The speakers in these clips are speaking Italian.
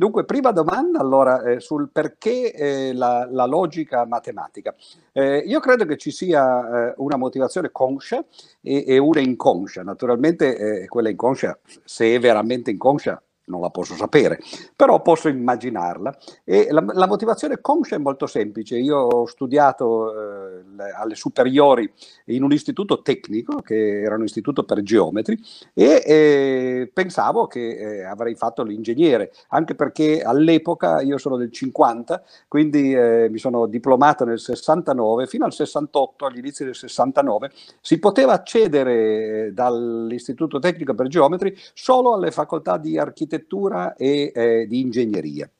Dunque, prima domanda allora eh, sul perché eh, la, la, logica matematica. Eh, io credo che ci sia eh, una motivazione conscia e, e una inconscia. Naturalmente eh, quella inconscia, se è veramente inconscia, non la posso sapere, però posso immaginarla. E la, la motivazione conscia è molto semplice. Io ho studiato eh, le, alle superiori in un istituto tecnico, che era un istituto per geometri, e eh, pensavo che eh, avrei fatto l'ingegnere, anche perché all'epoca io sono del 50, quindi eh, mi sono diplomato nel 69, fino al 68, agli inizi del 69, si poteva accedere eh, dall'istituto tecnico per geometri solo alle facoltà di architettura architettura e eh, di ingegneria.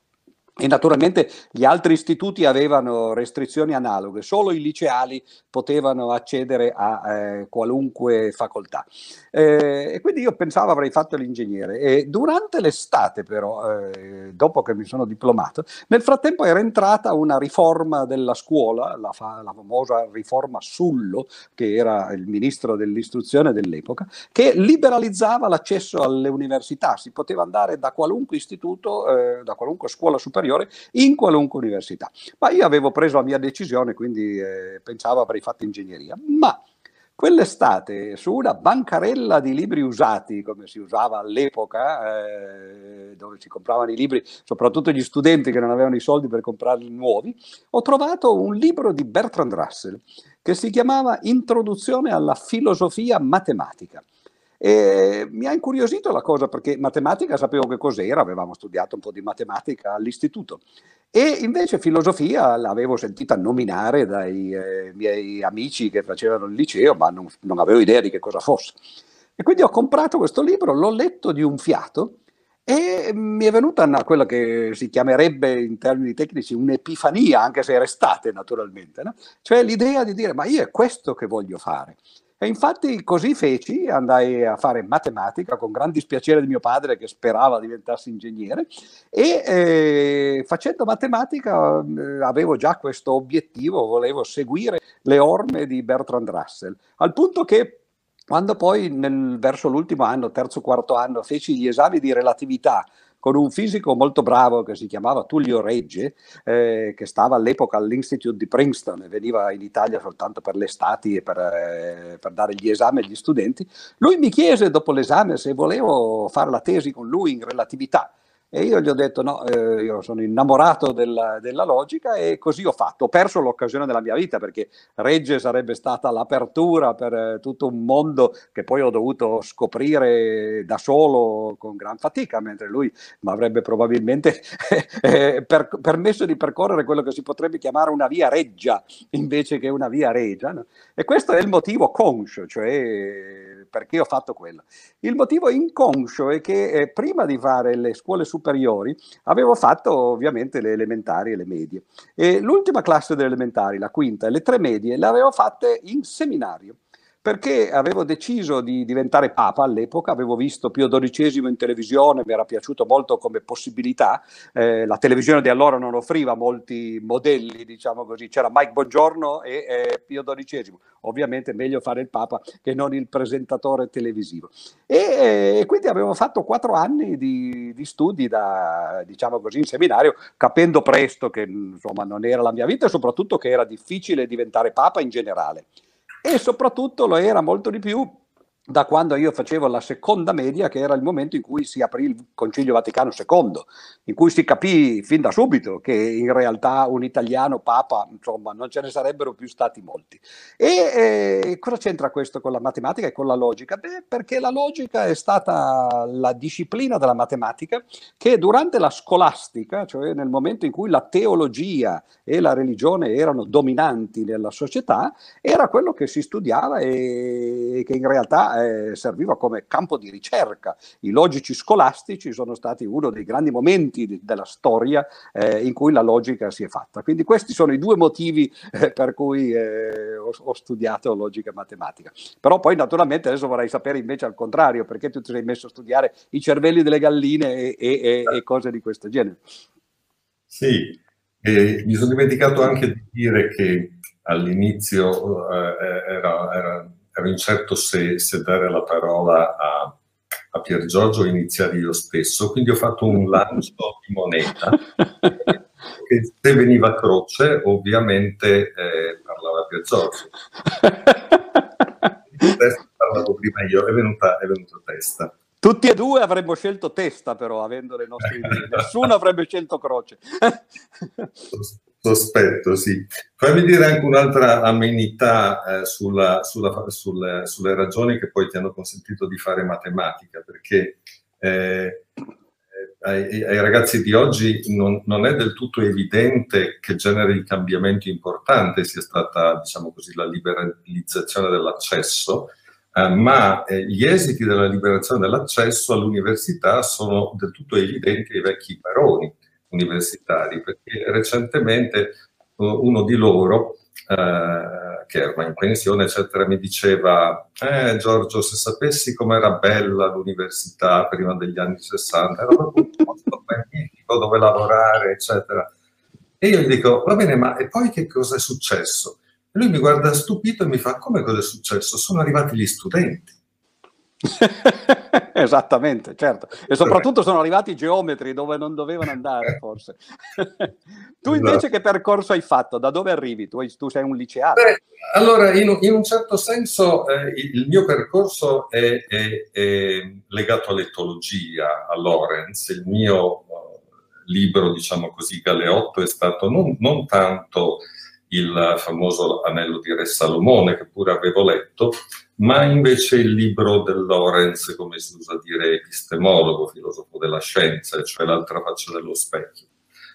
E naturalmente gli altri istituti avevano restrizioni analoghe, solo i liceali potevano accedere a eh, qualunque facoltà. Eh, e quindi io pensavo avrei fatto l'ingegnere. E durante l'estate, però, eh, dopo che mi sono diplomato, nel frattempo era entrata una riforma della scuola, la, fa, la famosa riforma Sullo, che era il ministro dell'istruzione dell'epoca, che liberalizzava l'accesso alle università. Si poteva andare da qualunque istituto, eh, da qualunque scuola superiore superiore in qualunque università. Ma io avevo preso la mia decisione, quindi eh, pensavo avrei fatto ingegneria. Ma quell'estate su una bancarella di libri usati, come si usava all'epoca, eh, dove si compravano i libri, soprattutto gli studenti che non avevano i soldi per comprarli nuovi, ho trovato un libro di Bertrand Russell che si chiamava Introduzione alla filosofia matematica. E mi ha incuriosito la cosa perché matematica sapevo che cos'era, avevamo studiato un po' di matematica all'istituto e invece filosofia l'avevo sentita nominare dai eh, miei amici che facevano il liceo, ma non, non avevo idea di che cosa fosse. E quindi ho comprato questo libro, l'ho letto di un fiato e mi è venuta una, quella che si chiamerebbe in termini tecnici un'epifania, anche se era estate naturalmente, no? cioè l'idea di dire ma io è questo che voglio fare. E infatti così feci, andai a fare matematica con gran dispiacere di mio padre che sperava diventassi ingegnere e eh, facendo matematica eh, avevo già questo obiettivo, volevo seguire le orme di Bertrand Russell, al punto che quando poi nel, verso l'ultimo anno, terzo, quarto anno, feci gli esami di relatività con un fisico molto bravo che si chiamava Tullio Regge, eh, che stava all'epoca all'Institute di Princeton e veniva in Italia soltanto per le estati e per, eh, per dare gli esami agli studenti. Lui mi chiese dopo l'esame se volevo fare la tesi con lui in relatività. E io gli ho detto no, eh, io sono innamorato della, della, logica e così ho fatto. Ho perso l'occasione della mia vita perché Regge sarebbe stata l'apertura per eh, tutto un mondo che poi ho dovuto scoprire da solo con gran fatica, mentre lui mi avrebbe probabilmente eh, per, permesso di percorrere quello che si potrebbe chiamare una via reggia invece che una via regia. No? E questo è il motivo conscio, cioè perché ho fatto quello. Il motivo inconscio è che eh, prima di fare le scuole superiori avevo fatto ovviamente le elementari e le medie. E l'ultima classe delle elementari, la quinta, e le tre medie, le avevo fatte in seminario perché avevo deciso di diventare papa all'epoca, avevo visto Pio XII in televisione, mi era piaciuto molto come possibilità, eh, la televisione di allora non offriva molti modelli, diciamo così, c'era Mike Bongiorno e eh, Pio XII, ovviamente meglio fare il papa che non il presentatore televisivo. E, e quindi avevo fatto quattro anni di, di, studi da, diciamo così, in seminario, capendo presto che insomma non era la mia vita e soprattutto che era difficile diventare papa in generale e soprattutto lo era molto di più da quando io facevo la seconda media, che era il momento in cui si aprì il Concilio Vaticano II, in cui si capì fin da subito che in realtà un italiano papa, insomma, non ce ne sarebbero più stati molti. E eh, cosa c'entra questo con la matematica e con la logica? Beh, perché la logica è stata la disciplina della matematica che durante la scolastica, cioè nel momento in cui la teologia e la religione erano dominanti nella società, era quello che si studiava e che in realtà eh, serviva come campo di ricerca. I logici scolastici sono stati uno dei grandi momenti di, della storia eh, in cui la logica si è fatta. Quindi questi sono i due motivi eh, per cui eh, ho, ho, studiato logica e matematica. Però poi naturalmente adesso vorrei sapere invece al contrario, perché tu ti sei messo a studiare i cervelli delle galline e, e, e cose di questo genere. Sì, mi sono dimenticato anche di dire che all'inizio eh, era, era ero incerto se, se dare la parola a, a Pier Giorgio iniziare io stesso, quindi ho fatto un lancio di moneta che se veniva croce ovviamente eh, parlava Pier Giorgio. parlavo prima io, è venuta, è venuta testa. Tutti e due avremmo scelto testa, però, avendo le nostre idee. Nessuno avrebbe scelto croce. Sospetto, sì. Fammi dire anche un'altra amenità eh, sulla, sulla, sulle, sulle, ragioni che poi ti hanno consentito di fare matematica, perché eh, ai, ai, ragazzi di oggi non, non, è del tutto evidente che genere di cambiamento importante sia stata, diciamo così, la liberalizzazione dell'accesso eh, ma eh, gli esiti della liberazione dell'accesso all'università sono del tutto evidenti ai vecchi baroni universitari, perché recentemente uno di loro, eh, che era in pensione, eccetera, mi diceva, eh Giorgio, se sapessi com'era bella l'università prima degli anni 60, era proprio un posto magnifico dove lavorare, eccetera. E io gli dico, va bene, ma e poi che cosa è successo? E lui mi guarda stupito e mi fa, come cosa è successo? Sono arrivati gli studenti. Esattamente, certo. E soprattutto sono arrivati i geometri dove non dovevano andare, forse. tu invece esatto. che percorso hai fatto? Da dove arrivi? Tu, tu sei un liceale? Beh, allora, in, in, un certo senso eh, il mio percorso è, è, è, legato all'etologia, a Lorenz. Il mio uh, libro, diciamo così, Galeotto, è stato non, non tanto il famoso Anello di Re Salomone, che pure avevo letto, ma invece il libro del Lorenz, come si usa dire, epistemologo, filosofo della scienza, cioè l'altra faccia dello specchio.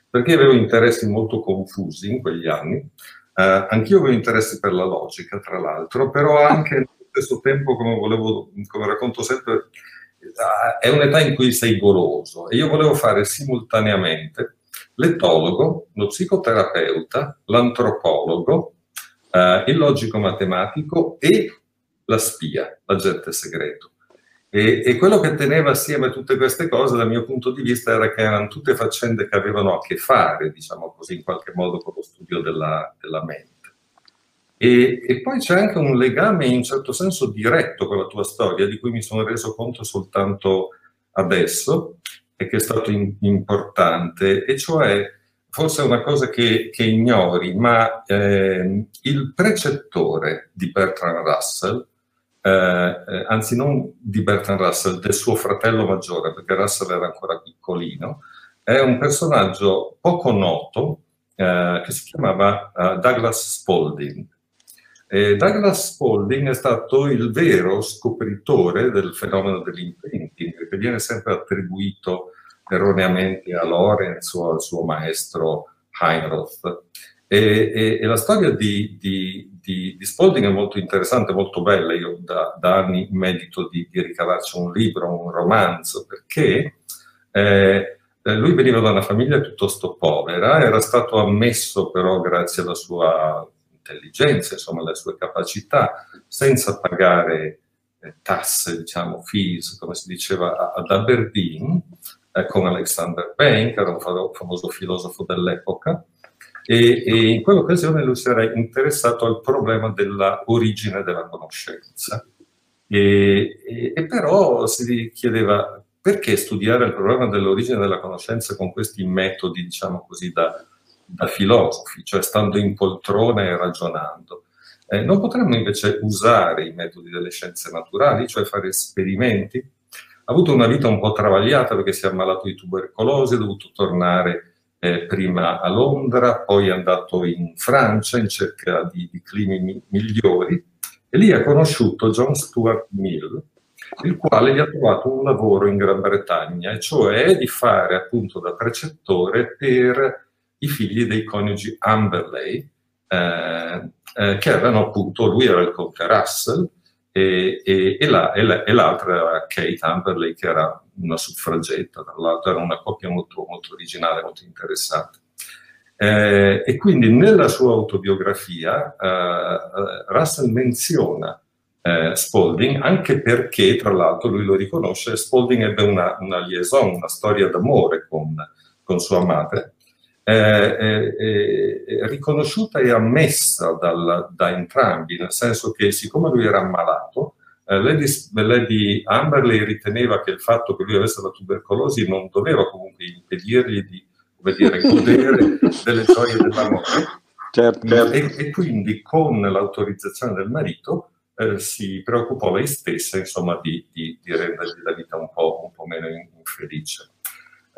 Perché avevo interessi molto confusi in quegli anni, eh, anch'io avevo interessi per la logica, tra l'altro, però anche allo stesso tempo, come, volevo, come racconto sempre, eh, è un'età in cui sei goloso e io volevo fare simultaneamente l'etologo, lo psicoterapeuta, l'antropologo, eh, il logico matematico e la spia, l'agente segreto. E, e, quello che teneva assieme tutte queste cose, dal mio punto di vista, era che erano tutte faccende che avevano a che fare, diciamo così, in qualche modo con lo studio della, della mente. E, e, poi c'è anche un legame in un certo senso diretto con la tua storia, di cui mi sono reso conto soltanto adesso, e che è stato in, importante, e cioè forse è una cosa che, che ignori, ma eh, il precettore di Bertrand Russell, eh, eh, anzi non di Bertrand Russell, del suo fratello maggiore, perché Russell era ancora piccolino, è un personaggio poco noto eh, che si chiamava uh, Douglas Spalding. E Douglas Spalding è stato il vero scopritore del fenomeno dell'imprinting, che viene sempre attribuito erroneamente a Lorenz o al suo maestro Heinroth. E, e, e la storia di, di, di, di, Spalding è molto interessante, molto bella. Io da, da anni medito di, ricavarci un libro, un romanzo, perché eh, lui veniva da una famiglia piuttosto povera, era stato ammesso però grazie alla sua intelligenza, insomma, alle sue capacità, senza pagare tasse, diciamo, fees, come si diceva ad Aberdeen, eh, con Alexander Bain, che era un famoso filosofo dell'epoca, e, e, in quell'occasione lui si era interessato al problema dell'origine della conoscenza. E, e, e, però si chiedeva perché studiare il problema dell'origine della conoscenza con questi metodi, diciamo così, da, da filosofi, cioè stando in poltrona e ragionando. Eh, non potremmo invece usare i metodi delle scienze naturali, cioè fare esperimenti? Ha avuto una vita un po' travagliata perché si è ammalato di tubercolosi, è dovuto tornare eh, prima a Londra, poi è andato in Francia in cerca di, di climi mi- migliori e lì ha conosciuto John Stuart Mill, il quale gli ha trovato un lavoro in Gran Bretagna, e cioè di fare appunto da precettore per i figli dei coniugi Amberley, eh, eh, che erano appunto, lui era il conte Russell e, e, e, la, e, l'altra era Kate Amberley, che era una suffragetta, dall'altro era una coppia molto, molto originale, molto interessante. Eh, e quindi nella sua autobiografia eh, Russell menziona eh, Spalding, anche perché, tra l'altro, lui lo riconosce, Spalding ebbe una, una liaison, una storia d'amore con, con sua madre, eh, eh, riconosciuta e ammessa dal, da entrambi, nel senso che siccome lui era ammalato, eh, Lady, Lady Amberley riteneva che il fatto che lui avesse la tubercolosi non doveva comunque impedirgli di come dire, godere delle gioie dell'amore. Certo, certo. E, e, quindi con l'autorizzazione del marito eh, si preoccupò lei stessa insomma, di, di, di, rendergli la vita un po', un po meno infelice.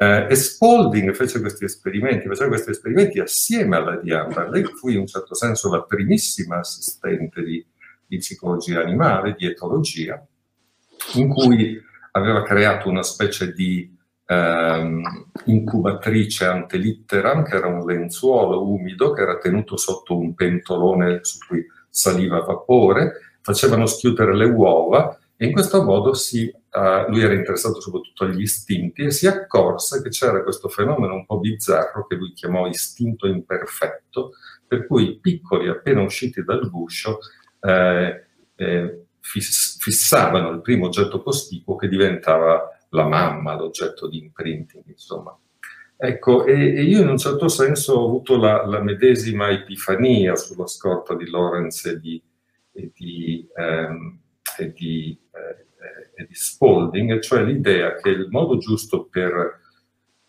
Eh, e Spalding fece questi esperimenti, faceva questi esperimenti assieme alla di Amber. Lei fu in un certo senso la primissima assistente di, di psicologia animale, di etologia, in cui aveva creato una specie di ehm, incubatrice antelitteram, che era un lenzuolo umido che era tenuto sotto un pentolone su cui saliva vapore, facevano schiudere le uova e in questo modo si, uh, lui era interessato soprattutto agli istinti e si accorse che c'era questo fenomeno un po' bizzarro che lui chiamò istinto imperfetto, per cui i piccoli appena usciti dal guscio eh, eh, fissavano il primo oggetto cospicuo che diventava la mamma, l'oggetto di imprinting, insomma. Ecco, e, e, io in un certo senso ho avuto la, la medesima epifania sulla scorta di Lorenz e di, e di, ehm, e di, eh, e di Spalding, cioè l'idea che il modo giusto per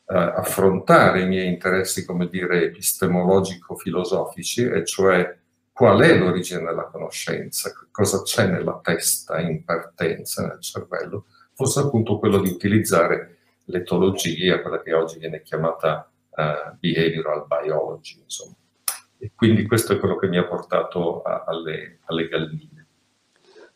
eh, affrontare i miei interessi, come dire, epistemologico-filosofici, e cioè qual è l'origine della conoscenza, cosa c'è nella testa in partenza, nel cervello, fosse appunto quello di utilizzare l'etologia, quella che oggi viene chiamata uh, behavioral biology, insomma. E quindi questo è quello che mi ha portato a, alle, alle, galline.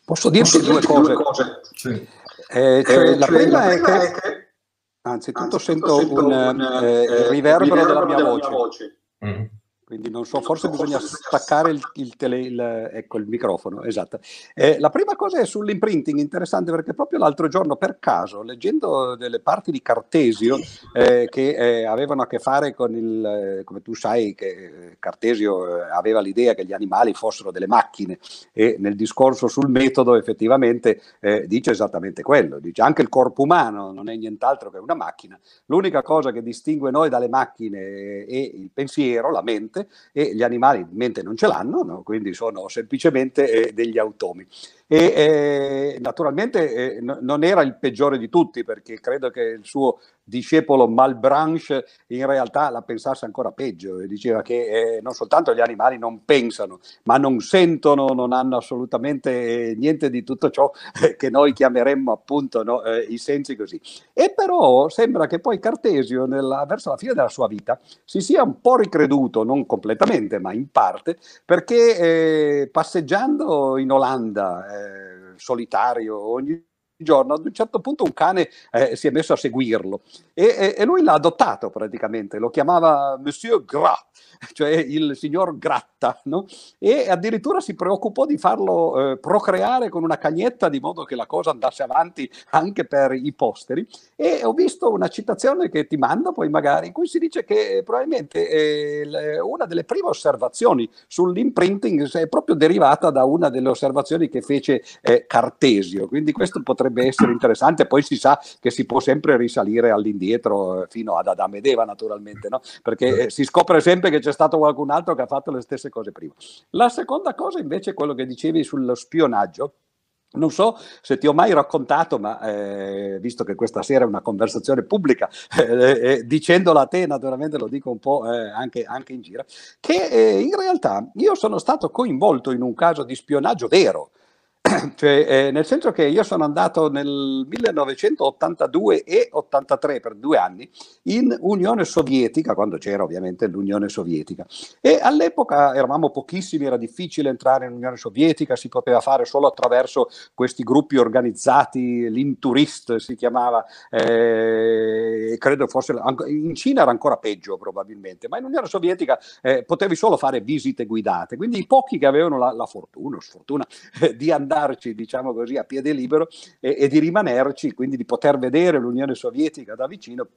Posso dirti due, cose? due cose? Sì. Eh, cioè, eh, la, cioè, prima è che, che anzitutto, anzitutto sento, sento un, un eh, eh riverbero, riverbero della mia della voce. Mia voce. Mm-hmm. Quindi non so, forse bisogna staccare il, il, tele, il, ecco, il microfono, esatto. Eh, la prima cosa è sull'imprinting, interessante perché proprio l'altro giorno, per caso, leggendo delle parti di Cartesio eh, che eh, avevano a che fare con il, eh, come tu sai, che Cartesio eh, aveva l'idea che gli animali fossero delle macchine e nel discorso sul metodo effettivamente eh, dice esattamente quello, dice anche il corpo umano non è nient'altro che una macchina, l'unica cosa che distingue noi dalle macchine è il pensiero, la mente, e gli animali mente non ce l'hanno, no? quindi sono semplicemente eh, degli automi. E eh, naturalmente eh, no, non era il peggiore di tutti perché credo che il suo discepolo Malbranche in realtà la pensasse ancora peggio e diceva che eh, non soltanto gli animali non pensano, ma non sentono, non hanno assolutamente eh, niente di tutto ciò eh, che noi chiameremmo appunto no, eh, i sensi così. E però sembra che poi Cartesio nella, verso la fine della sua vita si sia un po' ricreduto, non completamente ma in parte, perché passeggiando in Olanda solitario ogni giorno, ad un certo punto un cane eh, si è messo a seguirlo e, e, lui l'ha adottato praticamente, lo chiamava Monsieur Gras, cioè il signor Gratta, no? e addirittura si preoccupò di farlo eh, procreare con una cagnetta di modo che la cosa andasse avanti anche per i posteri. E ho visto una citazione che ti mando poi magari, in cui si dice che probabilmente eh, una delle prime osservazioni sull'imprinting è proprio derivata da una delle osservazioni che fece eh, Cartesio, quindi questo potrebbe essere interessante, poi si sa che si può sempre risalire all'indietro eh, fino ad Adamo ed Eva naturalmente, no? perché eh, si scopre sempre che c'è stato qualcun altro che ha fatto le stesse cose prima. La seconda cosa invece è quello che dicevi sullo spionaggio. Non so se ti ho mai raccontato, ma eh, visto che questa sera è una conversazione pubblica, eh, eh, dicendola a te, naturalmente lo dico un po' eh, anche, anche, in giro, che eh, in realtà io sono stato coinvolto in un caso di spionaggio vero, cioè, eh, nel senso che io sono andato nel 1982 e 83 per due anni in Unione Sovietica, quando c'era ovviamente l'Unione Sovietica. E all'epoca eravamo pochissimi, era difficile entrare in Unione Sovietica, si poteva fare solo attraverso questi gruppi organizzati, l'Inturist si chiamava, eh, credo fosse, in Cina era ancora peggio probabilmente, ma in Unione Sovietica eh, potevi solo fare visite guidate, quindi i pochi che avevano la, la fortuna, sfortuna eh, di andare andarci, diciamo così, a piede libero e, e di rimanerci, quindi di poter vedere l'Unione Sovietica da vicino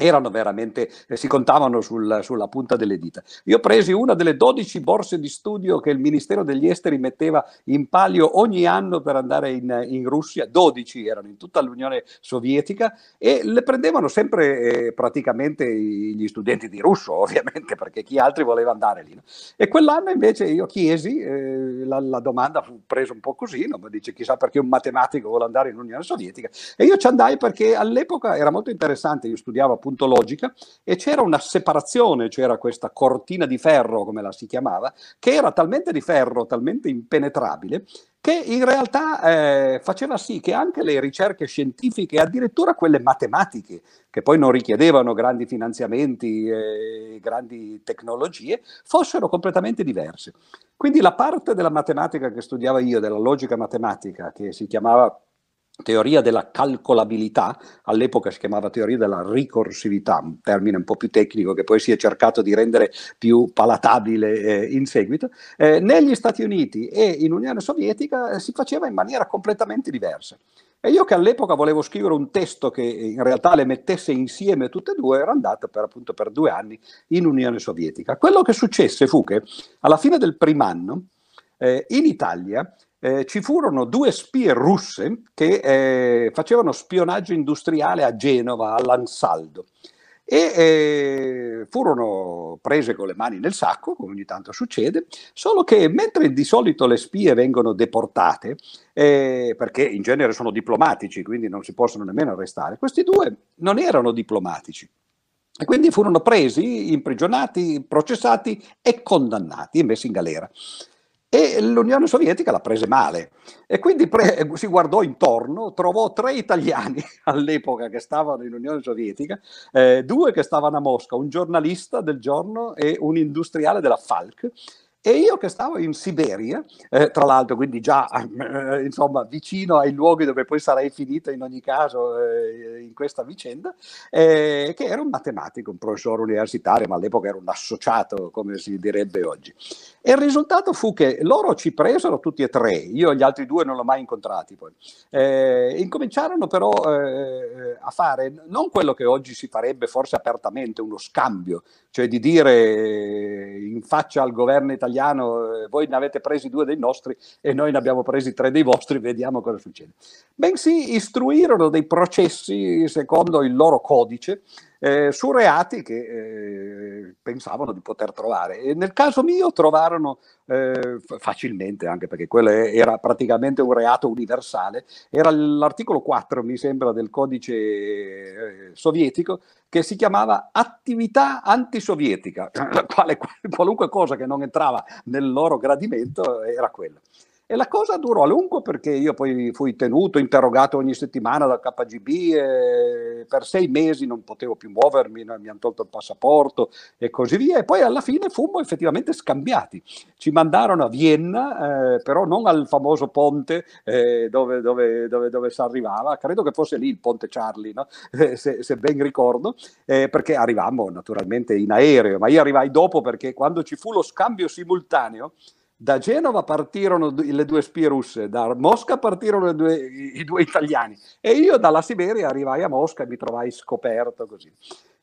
erano veramente, eh, si contavano sul, sulla punta delle dita. Io presi una delle 12 borse di studio che il Ministero degli Esteri metteva in palio ogni anno per andare in, in Russia, 12 erano in tutta l'Unione Sovietica e le prendevano sempre eh, praticamente gli studenti di russo, ovviamente, perché chi altri voleva andare lì. No? E quell'anno invece io chiesi, eh, la, la, domanda fu presa un po' così, no? mi dice chissà perché un matematico vuole andare in Unione Sovietica, e io ci andai perché all'epoca era molto interessante, io studiavo appunto appunto logica e c'era una separazione, c'era questa cortina di ferro, come la si chiamava, che era talmente di ferro, talmente impenetrabile, che in realtà eh, faceva sì che anche le ricerche scientifiche, addirittura quelle matematiche, che poi non richiedevano grandi finanziamenti e grandi tecnologie, fossero completamente diverse. Quindi la parte della matematica che studiavo io, della logica matematica, che si chiamava teoria della calcolabilità, all'epoca si chiamava teoria della ricorsività, un termine un po' più tecnico che poi si è cercato di rendere più palatabile eh, in seguito, eh, negli Stati Uniti e in Unione Sovietica eh, si faceva in maniera completamente diversa. E io che all'epoca volevo scrivere un testo che in realtà le mettesse insieme tutte e due, ero andato per, appunto per due anni in Unione Sovietica. Quello che successe fu che alla fine del primo anno eh, in Italia eh, ci furono due spie russe che eh, facevano spionaggio industriale a Genova, all'Ansaldo, e eh, furono prese con le mani nel sacco, come ogni tanto succede, solo che mentre di solito le spie vengono deportate, eh, perché in genere sono diplomatici, quindi non si possono nemmeno arrestare, questi due non erano diplomatici. E quindi furono presi, imprigionati, processati e condannati e messi in galera. E l'Unione Sovietica l'ha prese male e quindi pre- si guardò intorno, trovò tre italiani all'epoca che stavano in Unione Sovietica, eh, due che stavano a Mosca, un giornalista del giorno e un industriale della Falk e io che stavo in Siberia, eh, tra l'altro, quindi già eh, insomma, vicino ai luoghi dove poi sarei finito in ogni caso eh, in questa vicenda, eh, che era un matematico, un professore universitario, ma all'epoca era un associato, come si direbbe oggi. E il risultato fu che loro ci presero tutti e tre, io gli altri due non l'ho mai incontrati poi. Eh, incominciarono però eh, a fare non quello che oggi si farebbe forse apertamente, uno scambio, cioè di dire in faccia al governo italiano italiano, eh, voi ne avete presi due dei nostri e noi ne abbiamo presi tre dei vostri, vediamo cosa succede. Bensì istruirono dei processi secondo il loro codice eh, su reati che eh, pensavano di poter trovare. E nel caso mio trovarono eh, facilmente, anche perché quello era praticamente un reato universale, era l'articolo 4, mi sembra, del codice eh, sovietico, che si chiamava attività antisovietica, quale, qualunque cosa che non entrava nel loro gradimento era quello. E la cosa durò a lungo perché io poi fui tenuto, interrogato ogni settimana dal KGB e per sei mesi non potevo più muovermi, mi hanno tolto il passaporto e così via. E poi alla fine fummo effettivamente scambiati. Ci mandarono a Vienna, eh, però non al famoso ponte eh, dove, dove, dove, dove, si arrivava, credo che fosse lì il ponte Charlie, no? eh, se, se, ben ricordo, eh, perché arrivammo naturalmente in aereo, ma io arrivai dopo perché quando ci fu lo scambio simultaneo, da Genova partirono le due spie russe, da Mosca partirono due, i, due italiani e io dalla Siberia arrivai a Mosca e mi trovai scoperto così.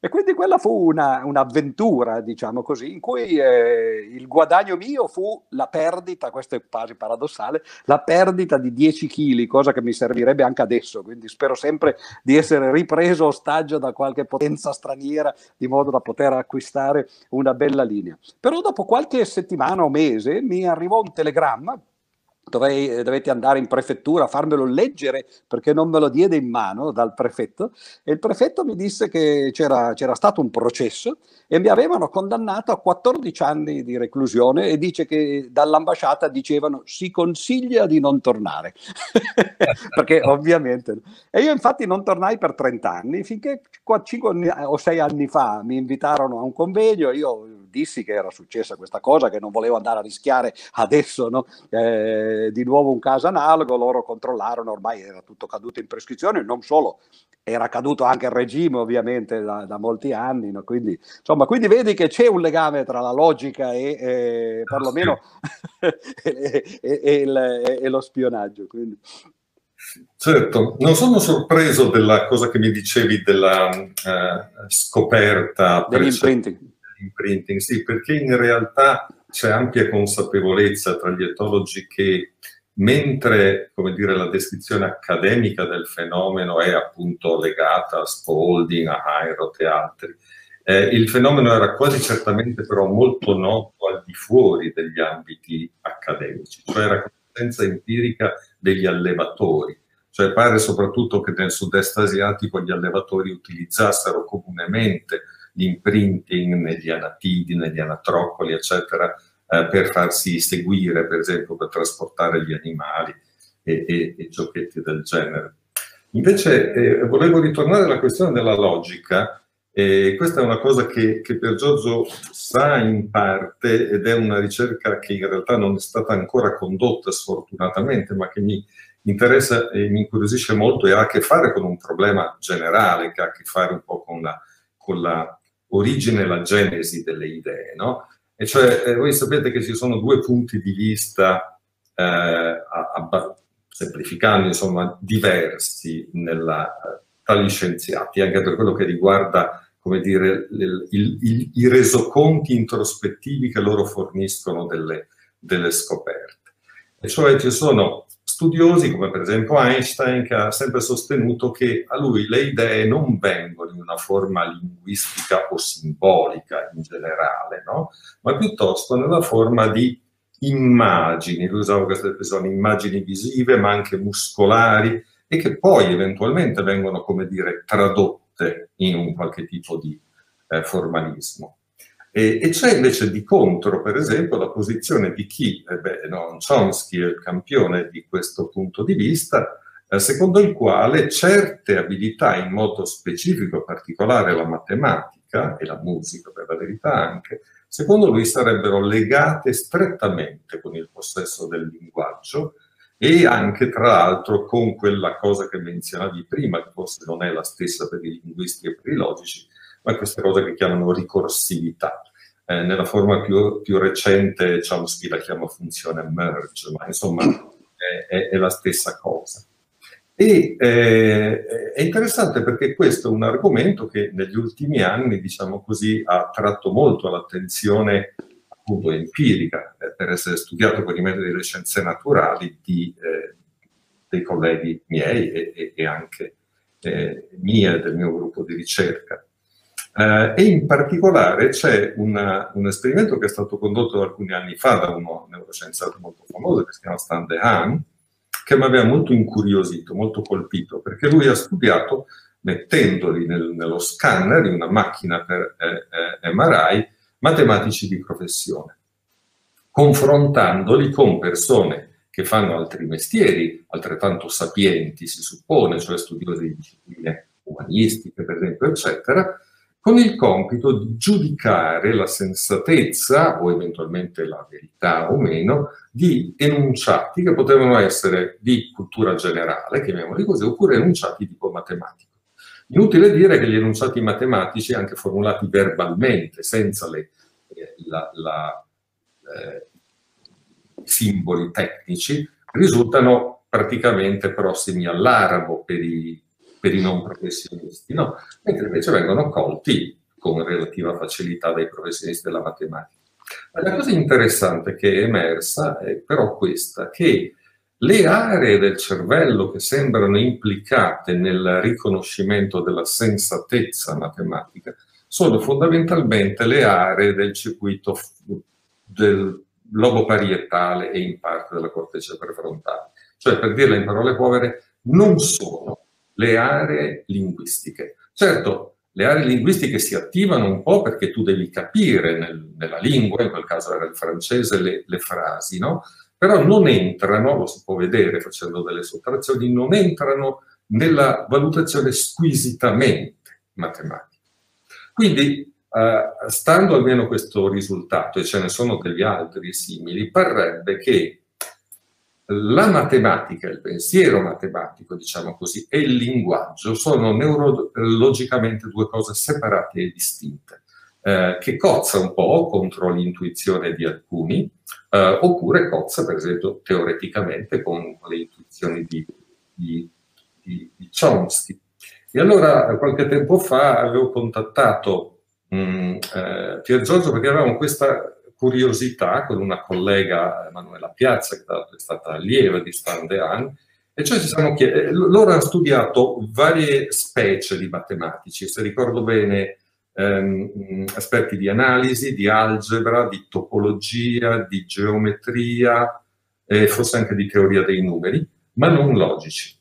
E quindi quella fu una, un'avventura, diciamo così, in cui eh, il guadagno mio fu la perdita, questo è quasi paradossale, la perdita di 10 kg, cosa che mi servirebbe anche adesso, quindi spero sempre di essere ripreso ostaggio da qualche potenza straniera di modo da poter acquistare una bella linea. Però dopo qualche settimana o mese mi arrivò un telegramma Dovei, eh, dovetti andare in prefettura a farmelo leggere perché non me lo diede in mano dal prefetto. E il prefetto mi disse che c'era, c'era, stato un processo e mi avevano condannato a 14 anni di reclusione e dice che dall'ambasciata dicevano si consiglia di non tornare perché ovviamente e io infatti non tornai per 30 anni finché 5 o 6 anni fa mi invitarono a un convegno io dissi che era successa questa cosa che non volevo andare a rischiare adesso no? eh, di nuovo un caso analogo, loro controllarono, ormai era tutto caduto in prescrizione, non solo, era caduto anche il regime ovviamente da, da molti anni, no? quindi, insomma, quindi vedi che c'è un legame tra la logica e, e perlomeno e, e, e, lo spionaggio. Quindi. Certo, non sono sorpreso della cosa che mi dicevi della uh, scoperta dell'imprinting. Dell'imprinting, sì, perché in realtà c'è ampia consapevolezza tra gli etologi che mentre dire, la descrizione accademica del fenomeno è appunto legata a Spalding, a Heirot e altri, eh, il fenomeno era quasi certamente però molto noto al di fuori degli ambiti accademici, cioè era conoscenza empirica degli allevatori. Cioè pare soprattutto che nel sud-est asiatico gli allevatori utilizzassero comunemente l'imprinting negli anatidi, negli anatroccoli, eccetera, eh, per farsi seguire, per esempio, per trasportare gli animali e, e, e giochetti del genere. Invece eh, volevo ritornare alla questione della logica, e questa è una cosa che, che, per Giorgio sa in parte ed è una ricerca che in realtà non è stata ancora condotta sfortunatamente, ma che mi interessa e mi incuriosisce molto e ha a che fare con un problema generale che ha a che fare un po' con la, con la origine e la genesi delle idee. No? E cioè, eh, voi sapete che ci sono due punti di vista, eh, a, a, semplificando, insomma, diversi nella, tra gli scienziati, anche per quello che riguarda, come dire, il, il, il, i resoconti introspettivi che loro forniscono delle, delle scoperte. E cioè ci sono studiosi come per esempio Einstein che ha sempre sostenuto che a lui le idee non vengono in una forma linguistica o simbolica in generale, no? ma piuttosto nella forma di immagini, lui usava queste espressioni, immagini visive ma anche muscolari e che poi eventualmente vengono, come dire, tradotte in un qualche tipo di eh, formalismo. E, e, c'è invece di contro, per esempio, la posizione di chi, eh beh, no, Chomsky è il campione di questo punto di vista, eh, secondo il quale certe abilità in modo specifico, in particolare la matematica e la musica per la verità anche, secondo lui sarebbero legate strettamente con il possesso del linguaggio e anche tra l'altro con quella cosa che menzionavi prima, che forse non è la stessa per i linguisti e per i logici, ma queste cose che chiamano ricorsività. Eh, nella forma più, più, recente Chomsky la chiama funzione merge, ma insomma è, è, è la stessa cosa. E eh, è interessante perché questo è un argomento che negli ultimi anni, diciamo così, ha attratto molto l'attenzione appunto empirica, eh, per essere studiato con i metodi delle scienze naturali di, eh, dei colleghi miei e, e, anche eh, mia e del mio gruppo di ricerca. Eh, e in particolare c'è una, un esperimento che è stato condotto alcuni anni fa da uno neuroscienziato molto famoso che si chiama Stan DeHaan, che mi aveva molto incuriosito, molto colpito, perché lui ha studiato mettendoli nel, nello scanner di una macchina per eh, eh, MRI matematici di professione, confrontandoli con persone che fanno altri mestieri, altrettanto sapienti si suppone, cioè studiosi di discipline umanistiche per esempio, eccetera, con il compito di giudicare la sensatezza o eventualmente la verità o meno di enunciati che potevano essere di cultura generale, chiamiamoli così, oppure enunciati tipo matematico. Inutile dire che gli enunciati matematici, anche formulati verbalmente, senza le, eh, eh, simboli tecnici, risultano praticamente prossimi all'arabo per i per i non professionisti, no? mentre invece vengono colti con relativa facilità dai professionisti della matematica. Ma la cosa interessante che è emersa è però questa, che le aree del cervello che sembrano implicate nel riconoscimento della sensatezza matematica sono fondamentalmente le aree del circuito del lobo parietale e in parte della corteccia prefrontale. Cioè, per dirla in parole povere, non sono le aree linguistiche. Certo, le aree linguistiche si attivano un po' perché tu devi capire nel, nella lingua, in quel caso era il francese, le, le frasi, no? Però non entrano, lo si può vedere facendo delle sottrazioni, non entrano nella valutazione squisitamente matematica. Quindi, eh, stando almeno a questo risultato, e ce ne sono degli altri simili, parrebbe che la matematica, il pensiero matematico, diciamo così, e il linguaggio sono neurologicamente due cose separate e distinte, eh, che cozza un po' contro l'intuizione di alcuni, eh, oppure cozza, per esempio, teoreticamente con le intuizioni di di, di, di Chomsky. E allora qualche tempo fa avevo contattato mh, mm, eh, Pier Giorgio perché avevamo questa curiosità con una collega, Emanuela Piazza, che è stata allieva di Stan Dehaene, e cioè ci siamo chiesti, eh, loro hanno studiato varie specie di matematici, se ricordo bene, ehm, aspetti di analisi, di algebra, di topologia, di geometria, e forse anche di teoria dei numeri, ma non logici.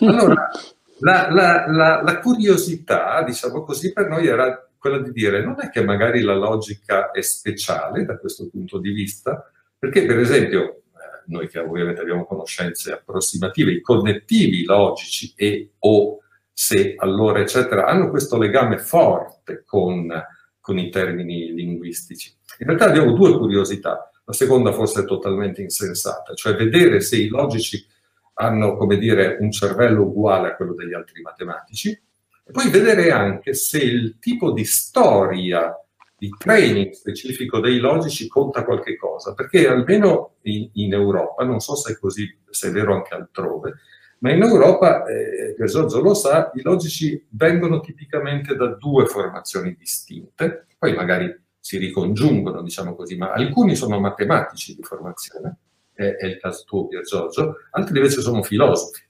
Allora, la, la, la, la curiosità, diciamo così, per noi era quella di dire non è che magari la logica è speciale da questo punto di vista, perché per esempio eh, noi che ovviamente abbiamo conoscenze approssimative, i connettivi logici e o se allora eccetera hanno questo legame forte con, con i termini linguistici. In realtà abbiamo due curiosità, la seconda forse è totalmente insensata, cioè vedere se i logici hanno, come dire, un cervello uguale a quello degli altri matematici, e poi vedere anche se il tipo di storia di training specifico dei logici conta qualche cosa, perché almeno in, in Europa, non so se è così, se è vero anche altrove, ma in Europa, eh, Giorgio lo sa, i logici vengono tipicamente da due formazioni distinte, poi magari si ricongiungono, diciamo così, ma alcuni sono matematici di formazione, è, è il caso tuo Pier Giorgio, altri invece sono filosofi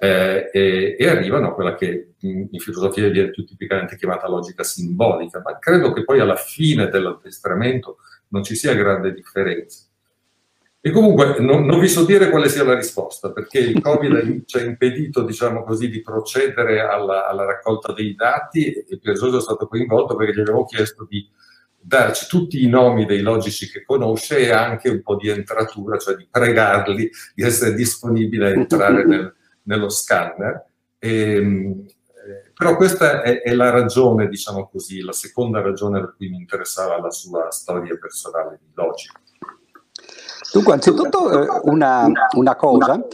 eh, e, e, arrivano a quella che in, filosofia viene più tipicamente chiamata logica simbolica, ma credo che poi alla fine dell'addestramento non ci sia grande differenza. E comunque non, non, vi so dire quale sia la risposta, perché il Covid ci ha impedito, diciamo così, di procedere alla, alla raccolta dei dati e Pier Giorgio è stato coinvolto perché gli avevo chiesto di darci tutti i nomi dei logici che conosce e anche un po' di entratura, cioè di pregarli di essere disponibili a entrare nel, nello scanner. E, ehm, eh, però questa è, è, la ragione, diciamo così, la seconda ragione per cui mi interessava la sua storia personale di logica. Dunque, anzitutto eh, una, una, cosa,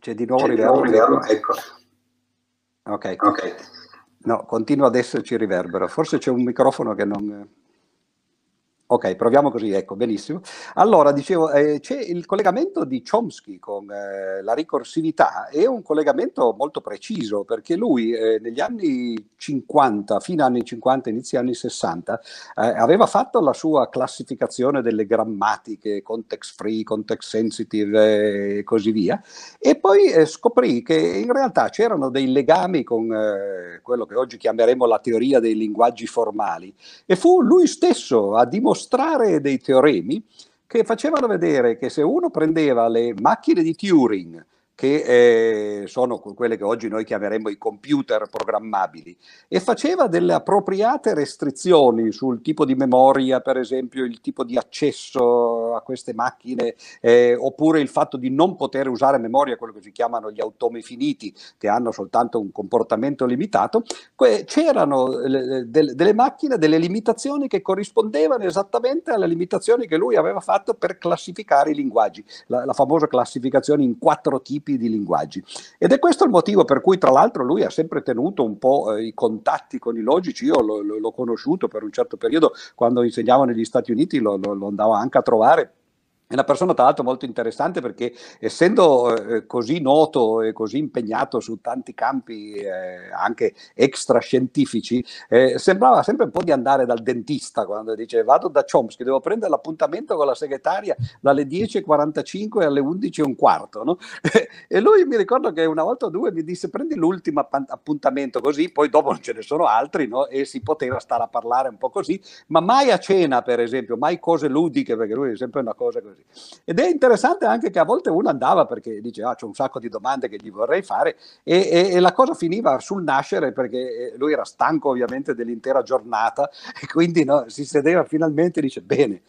c'è di nuovo riverbero. Ecco. Ok. No, continua ad esserci riverbero. Forse c'è un microfono che non... Ok, proviamo così, ecco, benissimo. Allora, dicevo, eh, c'è il collegamento di Chomsky con eh, la ricorsività, è un collegamento molto preciso, perché lui eh, negli anni 50, fino anni 50, inizi anni 60, eh, aveva fatto la sua classificazione delle grammatiche, context free, context sensitive e così via, e poi eh, scoprì che in realtà c'erano dei legami con eh, quello che oggi chiameremo la teoria dei linguaggi formali, e fu lui stesso a dimostrare dimostrare dei teoremi che facevano vedere che se uno prendeva le macchine di Turing che eh, sono quelle che oggi noi chiameremmo i computer programmabili, e faceva delle appropriate restrizioni sul tipo di memoria, per esempio il tipo di accesso a queste macchine, eh, oppure il fatto di non poter usare memoria, quello che si chiamano gli automi finiti, che hanno soltanto un comportamento limitato, c'erano delle macchine, delle limitazioni che corrispondevano esattamente alle limitazioni che lui aveva fatto per classificare i linguaggi, la, la famosa classificazione in quattro tipi tipi di linguaggi. Ed è questo il motivo per cui, tra l'altro, lui ha sempre tenuto un po' eh, i contatti con i logici. Io lo, lo, l'ho conosciuto per un certo periodo, quando insegnavo negli Stati Uniti, lo, lo andavo anche a trovare è una persona tra l'altro molto interessante perché essendo eh, così noto e così impegnato su tanti campi eh, anche extrascientifici, eh, sembrava sempre un po' di andare dal dentista quando dice vado da Chomsky, devo prendere l'appuntamento con la segretaria dalle 10.45 alle 11.15. No? e lui mi ricordo che una volta o due mi disse prendi l'ultimo appuntamento così, poi dopo non ce ne sono altri no? e si poteva stare a parlare un po' così, ma mai a cena per esempio, mai cose ludiche perché lui è sempre una cosa così. Ed è interessante anche che a volte uno andava perché dice ah, c'è un sacco di domande che gli vorrei fare e, e, e, la cosa finiva sul nascere perché lui era stanco ovviamente dell'intera giornata e quindi no, si sedeva finalmente e dice bene,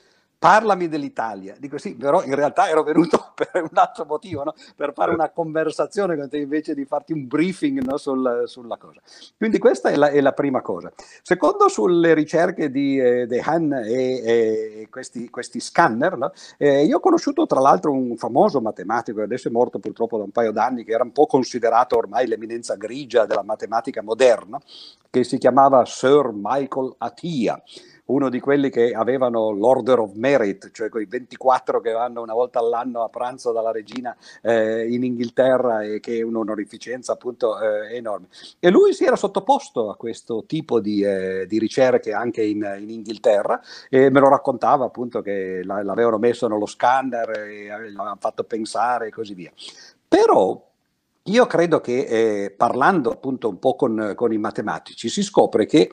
parlami dell'Italia. Dico sì, però in realtà ero venuto per un altro motivo, no? per fare una conversazione con te invece di farti un briefing no? Sul, sulla cosa. Quindi questa è la, è la, prima cosa. Secondo, sulle ricerche di eh, De Han e, e questi, questi, scanner, no? eh, io ho conosciuto tra l'altro un famoso matematico, adesso è morto purtroppo da un paio d'anni, che era un po' considerato ormai l'eminenza grigia della matematica moderna, che si chiamava Sir Michael Atiyah uno di quelli che avevano l'Order of Merit, cioè quei 24 che vanno una volta all'anno a pranzo dalla regina eh, in Inghilterra e che è un'onorificenza appunto eh, enorme. E lui si era sottoposto a questo tipo di, eh, di ricerche anche in, in, Inghilterra e me lo raccontava appunto che l'avevano messo nello scanner e l'avevano fatto pensare e così via. Però io credo che eh, parlando appunto un po' con, con, i matematici si scopre che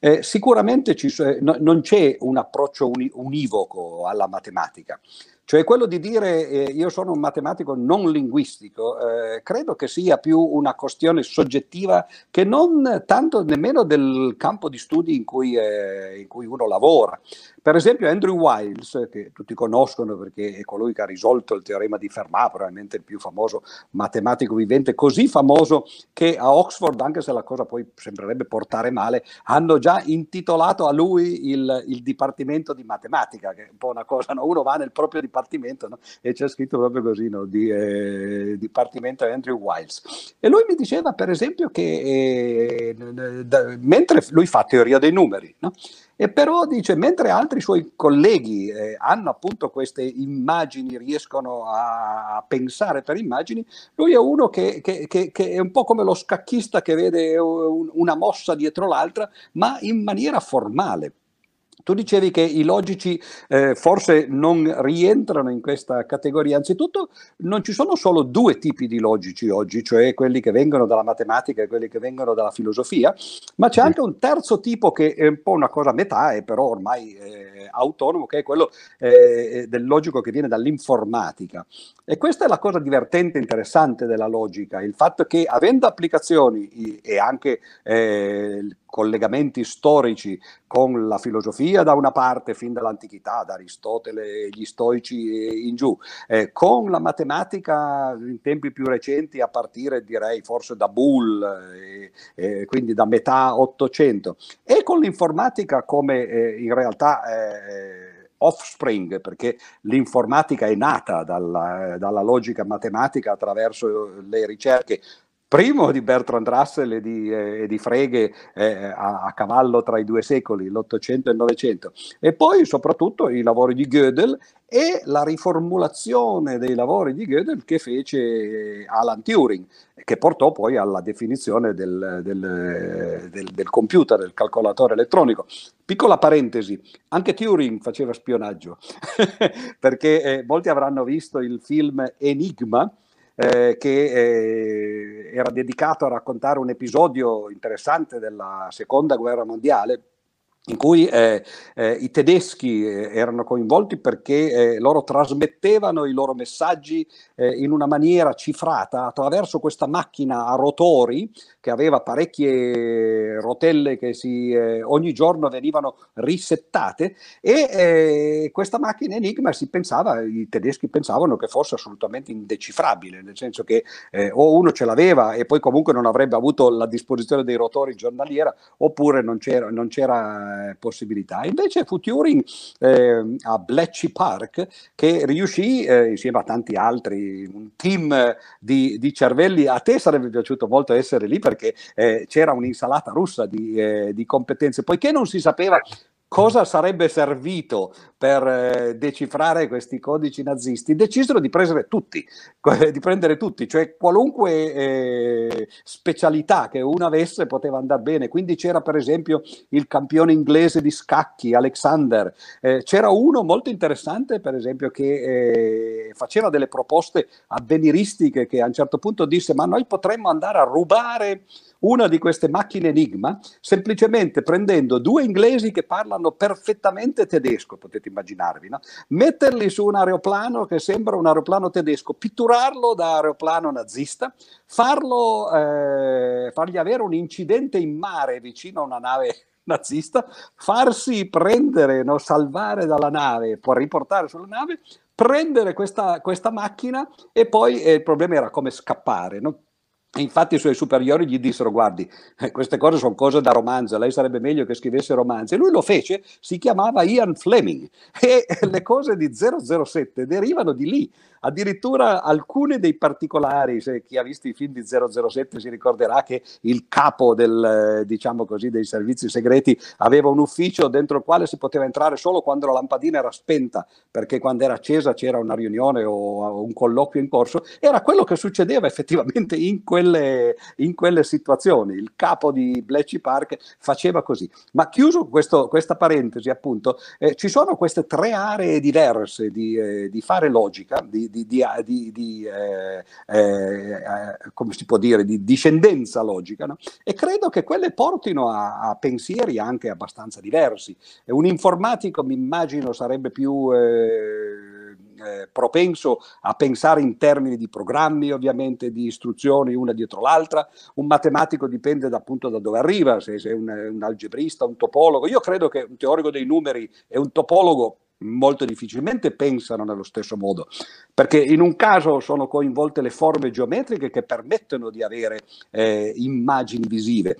eh, sicuramente ci, eh, no, non c'è un approccio uni, univoco alla matematica. Cioè quello di dire eh, io sono un matematico non linguistico, eh, credo che sia più una questione soggettiva che non tanto nemmeno del campo di studi in cui, eh, in cui uno lavora. Per esempio Andrew Wiles, che tutti conoscono perché è colui che ha risolto il teorema di Fermat, probabilmente il più famoso matematico vivente, così famoso che a Oxford, anche se la cosa poi sembrerebbe portare male, hanno già intitolato a lui il, il dipartimento di matematica, che è un po' una cosa, no? uno va nel proprio dipartimento no? e c'è scritto proprio così, no? di, eh, dipartimento Andrew Wiles. E lui mi diceva per esempio che eh, da, mentre lui fa teoria dei numeri, no? E però dice, mentre altri suoi colleghi eh, hanno appunto queste immagini, riescono a, pensare per immagini, lui è uno che, che, che, che, è un po' come lo scacchista che vede un, una mossa dietro l'altra, ma in maniera formale. Tu dicevi che i logici eh, forse non rientrano in questa categoria. Anzitutto non ci sono solo due tipi di logici oggi, cioè quelli che vengono dalla matematica e quelli che vengono dalla filosofia, ma c'è anche un terzo tipo che è un po' una cosa a metà, è però ormai eh, autonomo, che è quello eh, del logico che viene dall'informatica. E questa è la cosa divertente e interessante della logica, il fatto che avendo applicazioni e anche eh, collegamenti storici con la filosofia da una parte fin dall'antichità, da Aristotele e gli stoici in giù, eh, con la matematica in tempi più recenti a partire direi forse da Bull, eh, quindi da metà Ottocento, e con l'informatica come eh, in realtà eh, offspring, perché l'informatica è nata dalla, dalla logica matematica attraverso le ricerche primo di Bertrand Russell e di, eh, di Frege eh, a, a, cavallo tra i due secoli, l'Ottocento e il Novecento, e poi soprattutto i lavori di Gödel e la riformulazione dei lavori di Gödel che fece Alan Turing, che portò poi alla definizione del, del, del, del computer, del calcolatore elettronico. Piccola parentesi, anche Turing faceva spionaggio, perché eh, molti avranno visto il film Enigma, eh, che eh, era dedicato a raccontare un episodio interessante della seconda guerra mondiale in cui eh, eh, i tedeschi eh, erano coinvolti perché eh, loro trasmettevano i loro messaggi eh, in una maniera cifrata attraverso questa macchina a rotori che aveva parecchie rotelle che si, eh, ogni giorno venivano risettate e questa macchina Enigma si pensava, i tedeschi pensavano che fosse assolutamente indecifrabile, nel senso che o uno ce l'aveva e poi comunque non avrebbe avuto la disposizione dei rotori giornaliera oppure non c'era, non c'era eh, possibilità. Invece fu Turing eh, a Bletchley Park che riuscì, eh, insieme a tanti altri, un team di, di, cervelli, a te sarebbe piaciuto molto essere lì perché eh, c'era un'insalata russa di, eh, di competenze, poiché non si sapeva cosa sarebbe servito per eh, decifrare questi codici nazisti, decisero di prendere tutti, di prendere tutti, cioè qualunque eh, specialità che uno avesse poteva andare bene. Quindi c'era per esempio il campione inglese di scacchi, Alexander, eh, c'era uno molto interessante per esempio che eh, faceva delle proposte avveniristiche che a un certo punto disse ma noi potremmo andare a rubare una di queste macchine Enigma semplicemente prendendo due inglesi che parlano perfettamente tedesco, potete immaginarvi, no? metterli su un aeroplano che sembra un aeroplano tedesco, pitturarlo da aeroplano nazista, farlo, eh, fargli avere un incidente in mare vicino a una nave nazista, farsi prendere, no, salvare dalla nave, poi riportare sulla nave, prendere questa, questa macchina e poi eh, il problema era come scappare. No? Infatti i suoi superiori gli dissero, guardi, eh, queste cose sono cose da romanzo, lei sarebbe meglio che scrivesse romanzi. E lui lo fece, si chiamava Ian Fleming e le cose di 007 derivano di lì. Addirittura alcuni dei particolari, se chi ha visto i film di 007 si ricorderà che il capo del, diciamo così, dei servizi segreti aveva un ufficio dentro il quale si poteva entrare solo quando la lampadina era spenta, perché quando era accesa c'era una riunione o un colloquio in corso. Era quello che succedeva effettivamente in quelle, in quelle situazioni. Il capo di Bletchley Park faceva così. Ma chiuso questo, questa parentesi, appunto, eh, ci sono queste tre aree diverse di, eh, di fare logica, di, di, di, di eh, eh, come si può dire, di discendenza logica, no? e credo che quelle portino a, a, pensieri anche abbastanza diversi. Un informatico, mi immagino, sarebbe più eh, propenso a pensare in termini di programmi, ovviamente, di istruzioni una dietro l'altra. Un matematico dipende da, appunto da dove arriva, se è un, un algebrista, un topologo. Io credo che un teorico dei numeri e un topologo molto difficilmente pensano nello stesso modo, perché in un caso sono coinvolte le forme geometriche che permettono di avere eh, immagini visive,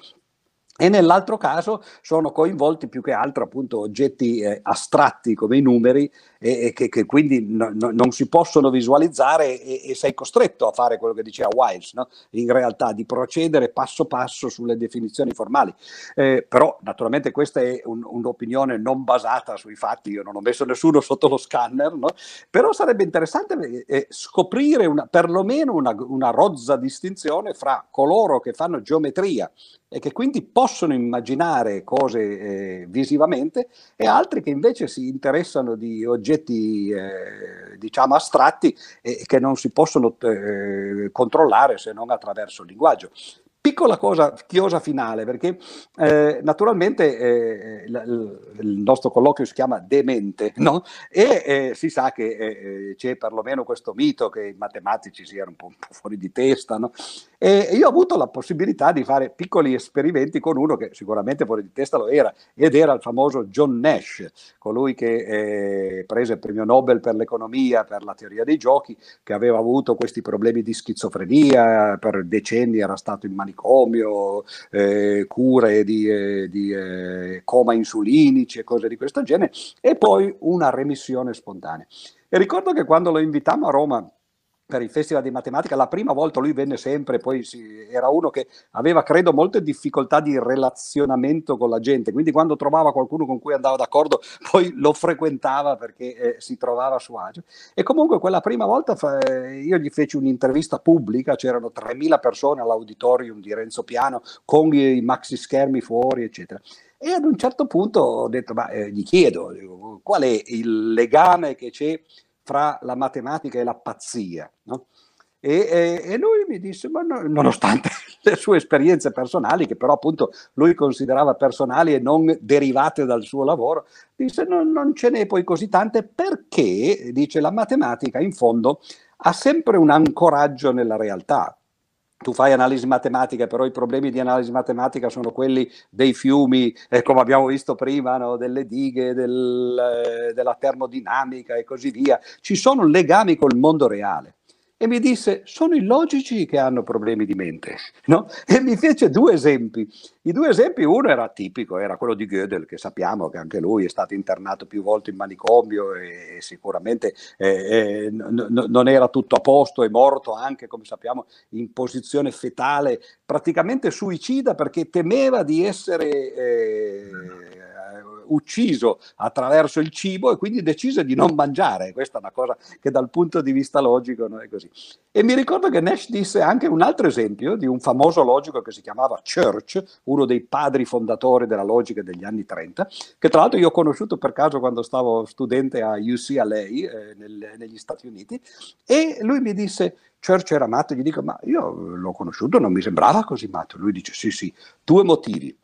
e nell'altro caso sono coinvolti più che altro appunto oggetti eh, astratti come i numeri e, e che, che, quindi no, no, non si possono visualizzare e, e, sei costretto a fare quello che diceva Wiles, no? in realtà di procedere passo passo sulle definizioni formali. Eh, però naturalmente questa è un, un'opinione non basata sui fatti, io non ho messo nessuno sotto lo scanner, però sarebbe interessante eh, eh, scoprire una, perlomeno una, una rozza distinzione fra coloro che fanno geometria e che quindi possono immaginare cose eh, visivamente e altri che invece si interessano di oggetti eh, diciamo astratti e che non si possono eh, controllare se non attraverso il linguaggio. Piccola cosa, chiosa finale, perché eh, naturalmente eh, il, il nostro colloquio si chiama Demente, no? E eh, si sa che eh, eh, c'è perlomeno questo mito che i matematici siano un po', un po', fuori di testa, no? E io ho avuto la possibilità di fare piccoli esperimenti con uno che sicuramente fuori di testa lo era, ed era il famoso John Nash, colui che eh, prese il premio Nobel per l'economia, per la teoria dei giochi, che aveva avuto questi problemi di schizofrenia, per decenni era stato in manicomio manicomio, eh, cure di, eh, di eh, coma insulinici e cose di questo genere, e poi una remissione spontanea. E ricordo che quando lo invitammo a Roma per il Festival di Matematica, la prima volta lui venne sempre, poi si, era uno che aveva, credo, molte difficoltà di relazionamento con la gente, quindi quando trovava qualcuno con cui andava d'accordo, poi lo frequentava perché eh, si trovava a suo agio. E comunque quella prima volta fa, io gli feci un'intervista pubblica, c'erano 3.000 persone all'auditorium di Renzo Piano con i maxi schermi fuori, eccetera. E ad un certo punto ho detto, ma eh, gli chiedo, qual è il legame che c'è fra la matematica e la pazzia. No? E, e, e, lui mi disse, ma no, nonostante le sue esperienze personali, che però appunto lui considerava personali e non derivate dal suo lavoro, disse no, non ce n'è poi così tante perché, dice, la matematica in fondo ha sempre un ancoraggio nella realtà, tu fai analisi matematica, però i problemi di analisi matematica sono quelli dei fiumi, eh, come abbiamo visto prima, no? delle dighe, del, eh, della termodinamica e così via. Ci sono legami col mondo reale e mi disse sono i logici che hanno problemi di mente. No? E mi fece due esempi. I due esempi, uno era tipico, era quello di Gödel, che sappiamo che anche lui è stato internato più volte in manicomio e sicuramente eh, eh, n- n- non era tutto a posto, è morto anche, come sappiamo, in posizione fetale, praticamente suicida perché temeva di essere... Eh, ucciso attraverso il cibo e quindi decise di non mangiare. Questa è una cosa che dal punto di vista logico non è così. E mi ricordo che Nash disse anche un altro esempio di un famoso logico che si chiamava Church, uno dei padri fondatori della logica degli anni 30, che tra l'altro io ho conosciuto per caso quando stavo studente a UCLA eh, nel, negli Stati Uniti, e lui mi disse Church era matto, gli dico, ma io l'ho conosciuto, non mi sembrava così matto. Lui dice, sì, sì, due motivi.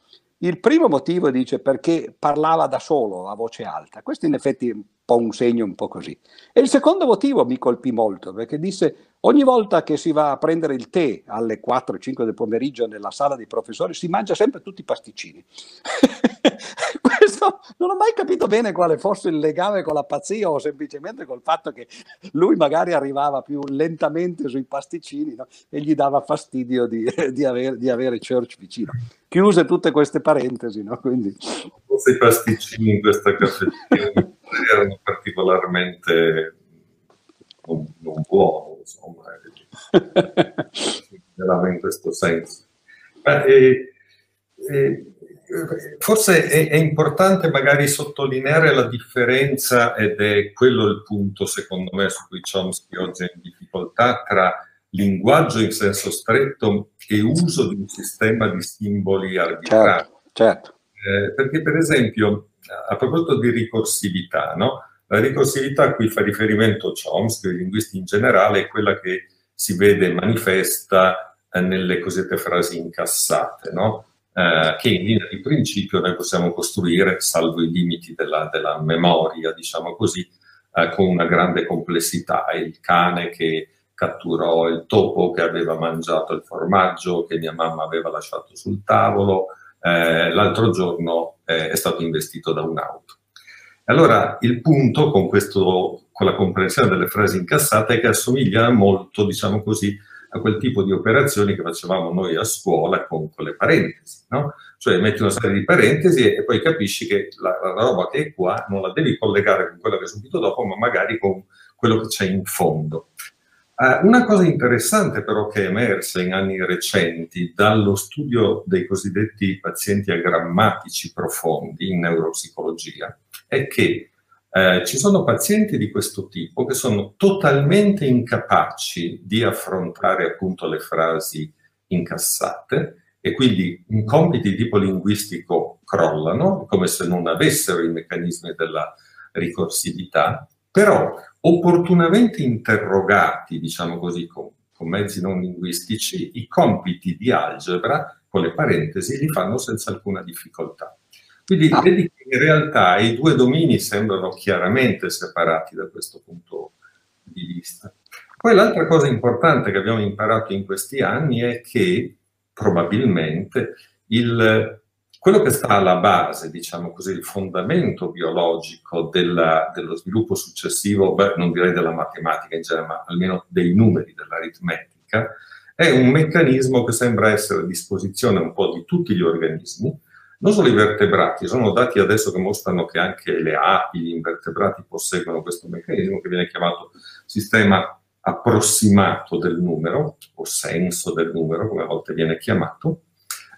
Il primo motivo dice perché parlava da solo a voce alta. Questo in effetti è un po' un segno un po' così. E il secondo motivo mi colpì molto perché disse ogni volta che si va a prendere il tè alle 4-5 del pomeriggio nella sala dei professori si mangia sempre tutti i pasticcini. Questo no, non ho mai capito bene quale fosse il legame con la pazzia o semplicemente col fatto che lui magari arrivava più lentamente sui pasticcini no? e gli dava fastidio di, di, avere, di, avere, Church vicino. Chiuse tutte queste parentesi, no? Quindi... Forse i pasticcini in questa caffetteria erano particolarmente non, non buoni, insomma, era in questo senso. Ma, eh, eh, forse è, è, importante magari sottolineare la differenza, ed è quello il punto secondo me su cui Chomsky oggi è in difficoltà, tra linguaggio in senso stretto e uso di un sistema di simboli arbitrari. Certo, certo. Eh, perché per esempio, a proposito di ricorsività, no? la ricorsività a cui fa riferimento Chomsky, i linguisti in generale, è quella che si vede manifesta eh, nelle cosiddette frasi incassate, no? Eh, che in linea di principio noi possiamo costruire, salvo i limiti della, della memoria, diciamo così, eh, con una grande complessità. Il cane che catturò il topo che aveva mangiato il formaggio che mia mamma aveva lasciato sul tavolo, eh, l'altro giorno eh, è stato investito da un'auto. Allora, il punto con, questo, con la comprensione delle frasi incassate è che assomiglia molto, diciamo così, a quel tipo di operazioni che facevamo noi a scuola con, con le parentesi, no? Cioè metti una serie di parentesi e, poi capisci che la, la, roba che è qua non la devi collegare con quella che è subito dopo, ma magari con quello che c'è in fondo. Uh, una cosa interessante però che è emersa in anni recenti dallo studio dei cosiddetti pazienti agrammatici profondi in neuropsicologia è che eh, ci sono pazienti di questo tipo che sono totalmente incapaci di affrontare appunto le frasi incassate e quindi i compiti di tipo linguistico crollano, come se non avessero i meccanismi della ricorsività, però opportunamente interrogati, diciamo così, con, con mezzi non linguistici, i compiti di algebra con le parentesi li fanno senza alcuna difficoltà. Quindi ah. vedi che in realtà i due domini sembrano chiaramente separati da questo punto di vista. Poi l'altra cosa importante che abbiamo imparato in questi anni è che probabilmente il, quello che sta alla base, diciamo così, il fondamento biologico della, dello sviluppo successivo, beh, non direi della matematica in genere, ma almeno dei numeri, dell'aritmetica, è un meccanismo che sembra essere a disposizione un po' di tutti gli organismi, non solo i vertebrati, sono dati adesso che mostrano che anche le api, gli invertebrati posseggono questo meccanismo che viene chiamato sistema approssimato del numero, o senso del numero, come a volte viene chiamato,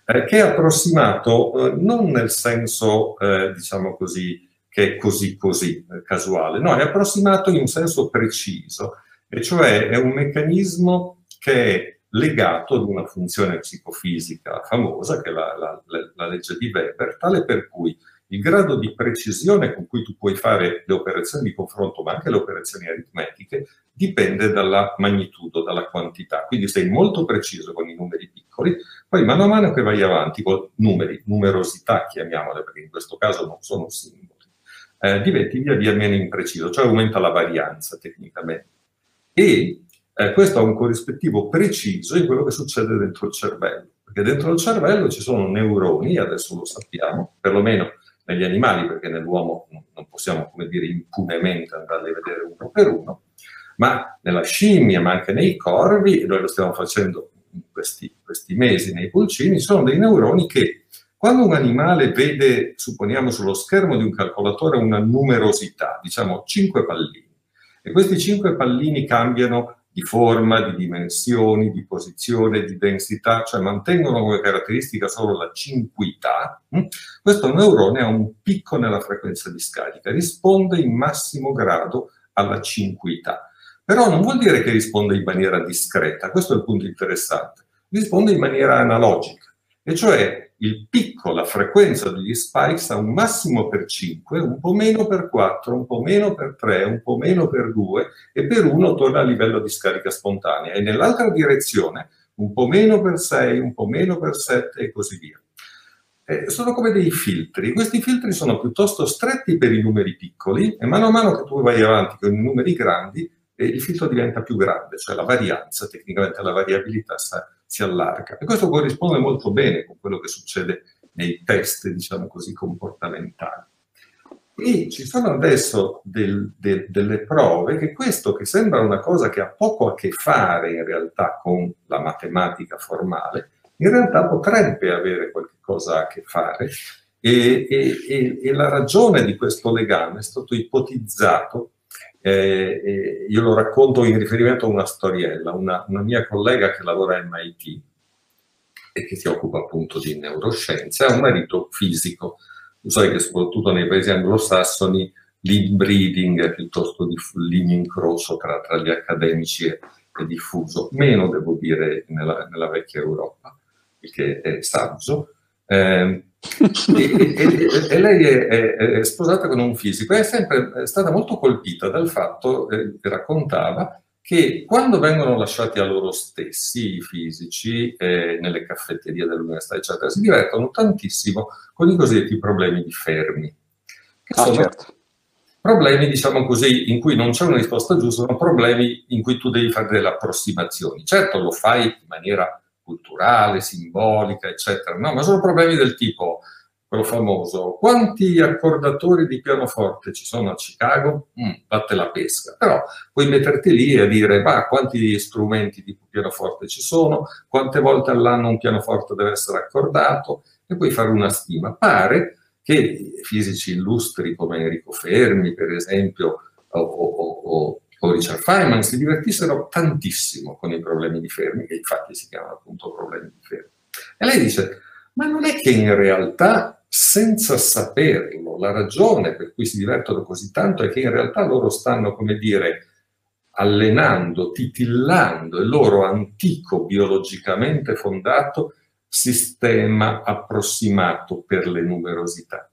eh, che è approssimato eh, non nel senso, eh, diciamo così, che è così così eh, casuale, no, è approssimato in un senso preciso, e cioè è un meccanismo che è legato ad una funzione psicofisica famosa, che è la, la, la, legge di Weber, tale per cui il grado di precisione con cui tu puoi fare le operazioni di confronto, ma anche le operazioni aritmetiche, dipende dalla magnitudo, dalla quantità. Quindi sei molto preciso con i numeri piccoli, poi mano a mano che vai avanti con numeri, numerosità chiamiamole, perché in questo caso non sono simboli, eh, diventi via via meno impreciso, cioè aumenta la varianza tecnicamente. E eh, questo ha un corrispettivo preciso in quello che succede dentro il cervello, perché dentro il cervello ci sono neuroni, adesso lo sappiamo, perlomeno negli animali, perché nell'uomo non possiamo, come dire, impunemente andarli a vedere uno per uno, ma nella scimmia, ma anche nei corvi, e noi lo stiamo facendo in questi, questi mesi nei pulcini, sono dei neuroni che quando un animale vede, supponiamo sullo schermo di un calcolatore, una numerosità, diciamo 5 pallini, e questi 5 pallini cambiano di forma, di dimensioni, di posizione, di densità, cioè mantengono come caratteristica solo la cinquità, hm? questo neurone ha un picco nella frequenza di scarica, risponde in massimo grado alla cinquità. Però non vuol dire che risponde in maniera discreta, questo è il punto interessante, risponde in maniera analogica, e cioè il picco, la frequenza degli spikes ha un massimo per 5, un po' meno per 4, un po' meno per 3, un po' meno per 2 e per 1 torna a livello di scarica spontanea e nell'altra direzione un po' meno per 6, un po' meno per 7 e così via. Eh, sono come dei filtri. Questi filtri sono piuttosto stretti per i numeri piccoli e mano a mano che tu vai avanti con i numeri grandi, eh, il filtro diventa più grande, cioè la varianza, tecnicamente la variabilità sta si allarga. E questo corrisponde molto bene con quello che succede nei test, diciamo così, comportamentali. E ci sono adesso del, del, delle prove che questo, che sembra una cosa che ha poco a che fare in realtà con la matematica formale, in realtà potrebbe avere qualche cosa a che fare e, e, e la ragione di questo legame è stato ipotizzato eh, io lo racconto in riferimento a una storiella, una, una, mia collega che lavora a MIT e che si occupa appunto di neuroscienze, ha un marito fisico. Tu sai che soprattutto nei paesi anglosassoni l'inbreeding è piuttosto di l'incrocio tra, tra gli accademici è, è, diffuso, meno devo dire nella, nella vecchia Europa, il che è saggio. Eh, e, e, e, lei è, è, è, sposata con un fisico e è sempre stata molto colpita dal fatto, eh, raccontava, che quando vengono lasciati a loro stessi i fisici eh, nelle caffetterie dell'università, eccetera, si divertono tantissimo con i cosiddetti problemi di Fermi. Che ah, sono certo. problemi, diciamo così, in cui non c'è una risposta giusta, ma problemi in cui tu devi fare delle approssimazioni. Certo, lo fai in maniera culturale, simbolica, eccetera, no? ma sono problemi del tipo, quello famoso, quanti accordatori di pianoforte ci sono a Chicago? Mm, la pesca. Però puoi metterti lì e dire, ma quanti strumenti di pianoforte ci sono, quante volte all'anno un pianoforte deve essere accordato, e puoi fare una stima. Pare che fisici illustri come Enrico Fermi, per esempio, o, o, o o Richard Feynman si divertissero tantissimo con i problemi di Fermi, che infatti si chiamano appunto problemi di Fermi. E lei dice, ma non è che in realtà, senza saperlo, la ragione per cui si divertono così tanto è che in realtà loro stanno, come dire, allenando, titillando il loro antico biologicamente fondato sistema approssimato per le numerosità.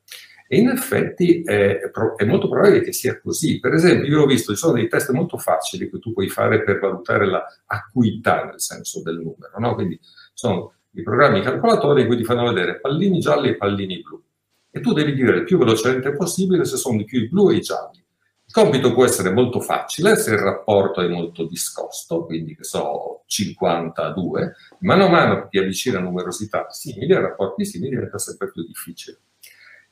E in effetti è, è, molto probabile che sia così. Per esempio, io ho visto, ci sono dei test molto facili che tu puoi fare per valutare la acuità nel senso del numero, no? Quindi sono i programmi calcolatori in cui ti fanno vedere pallini gialli e pallini blu. E tu devi dire il più velocemente possibile se sono di più i blu e i gialli. Il compito può essere molto facile se il rapporto è molto discosto, quindi che so, 52, mano a mano che ti avvicina a numerosità simili, a rapporti simili diventa sempre più difficile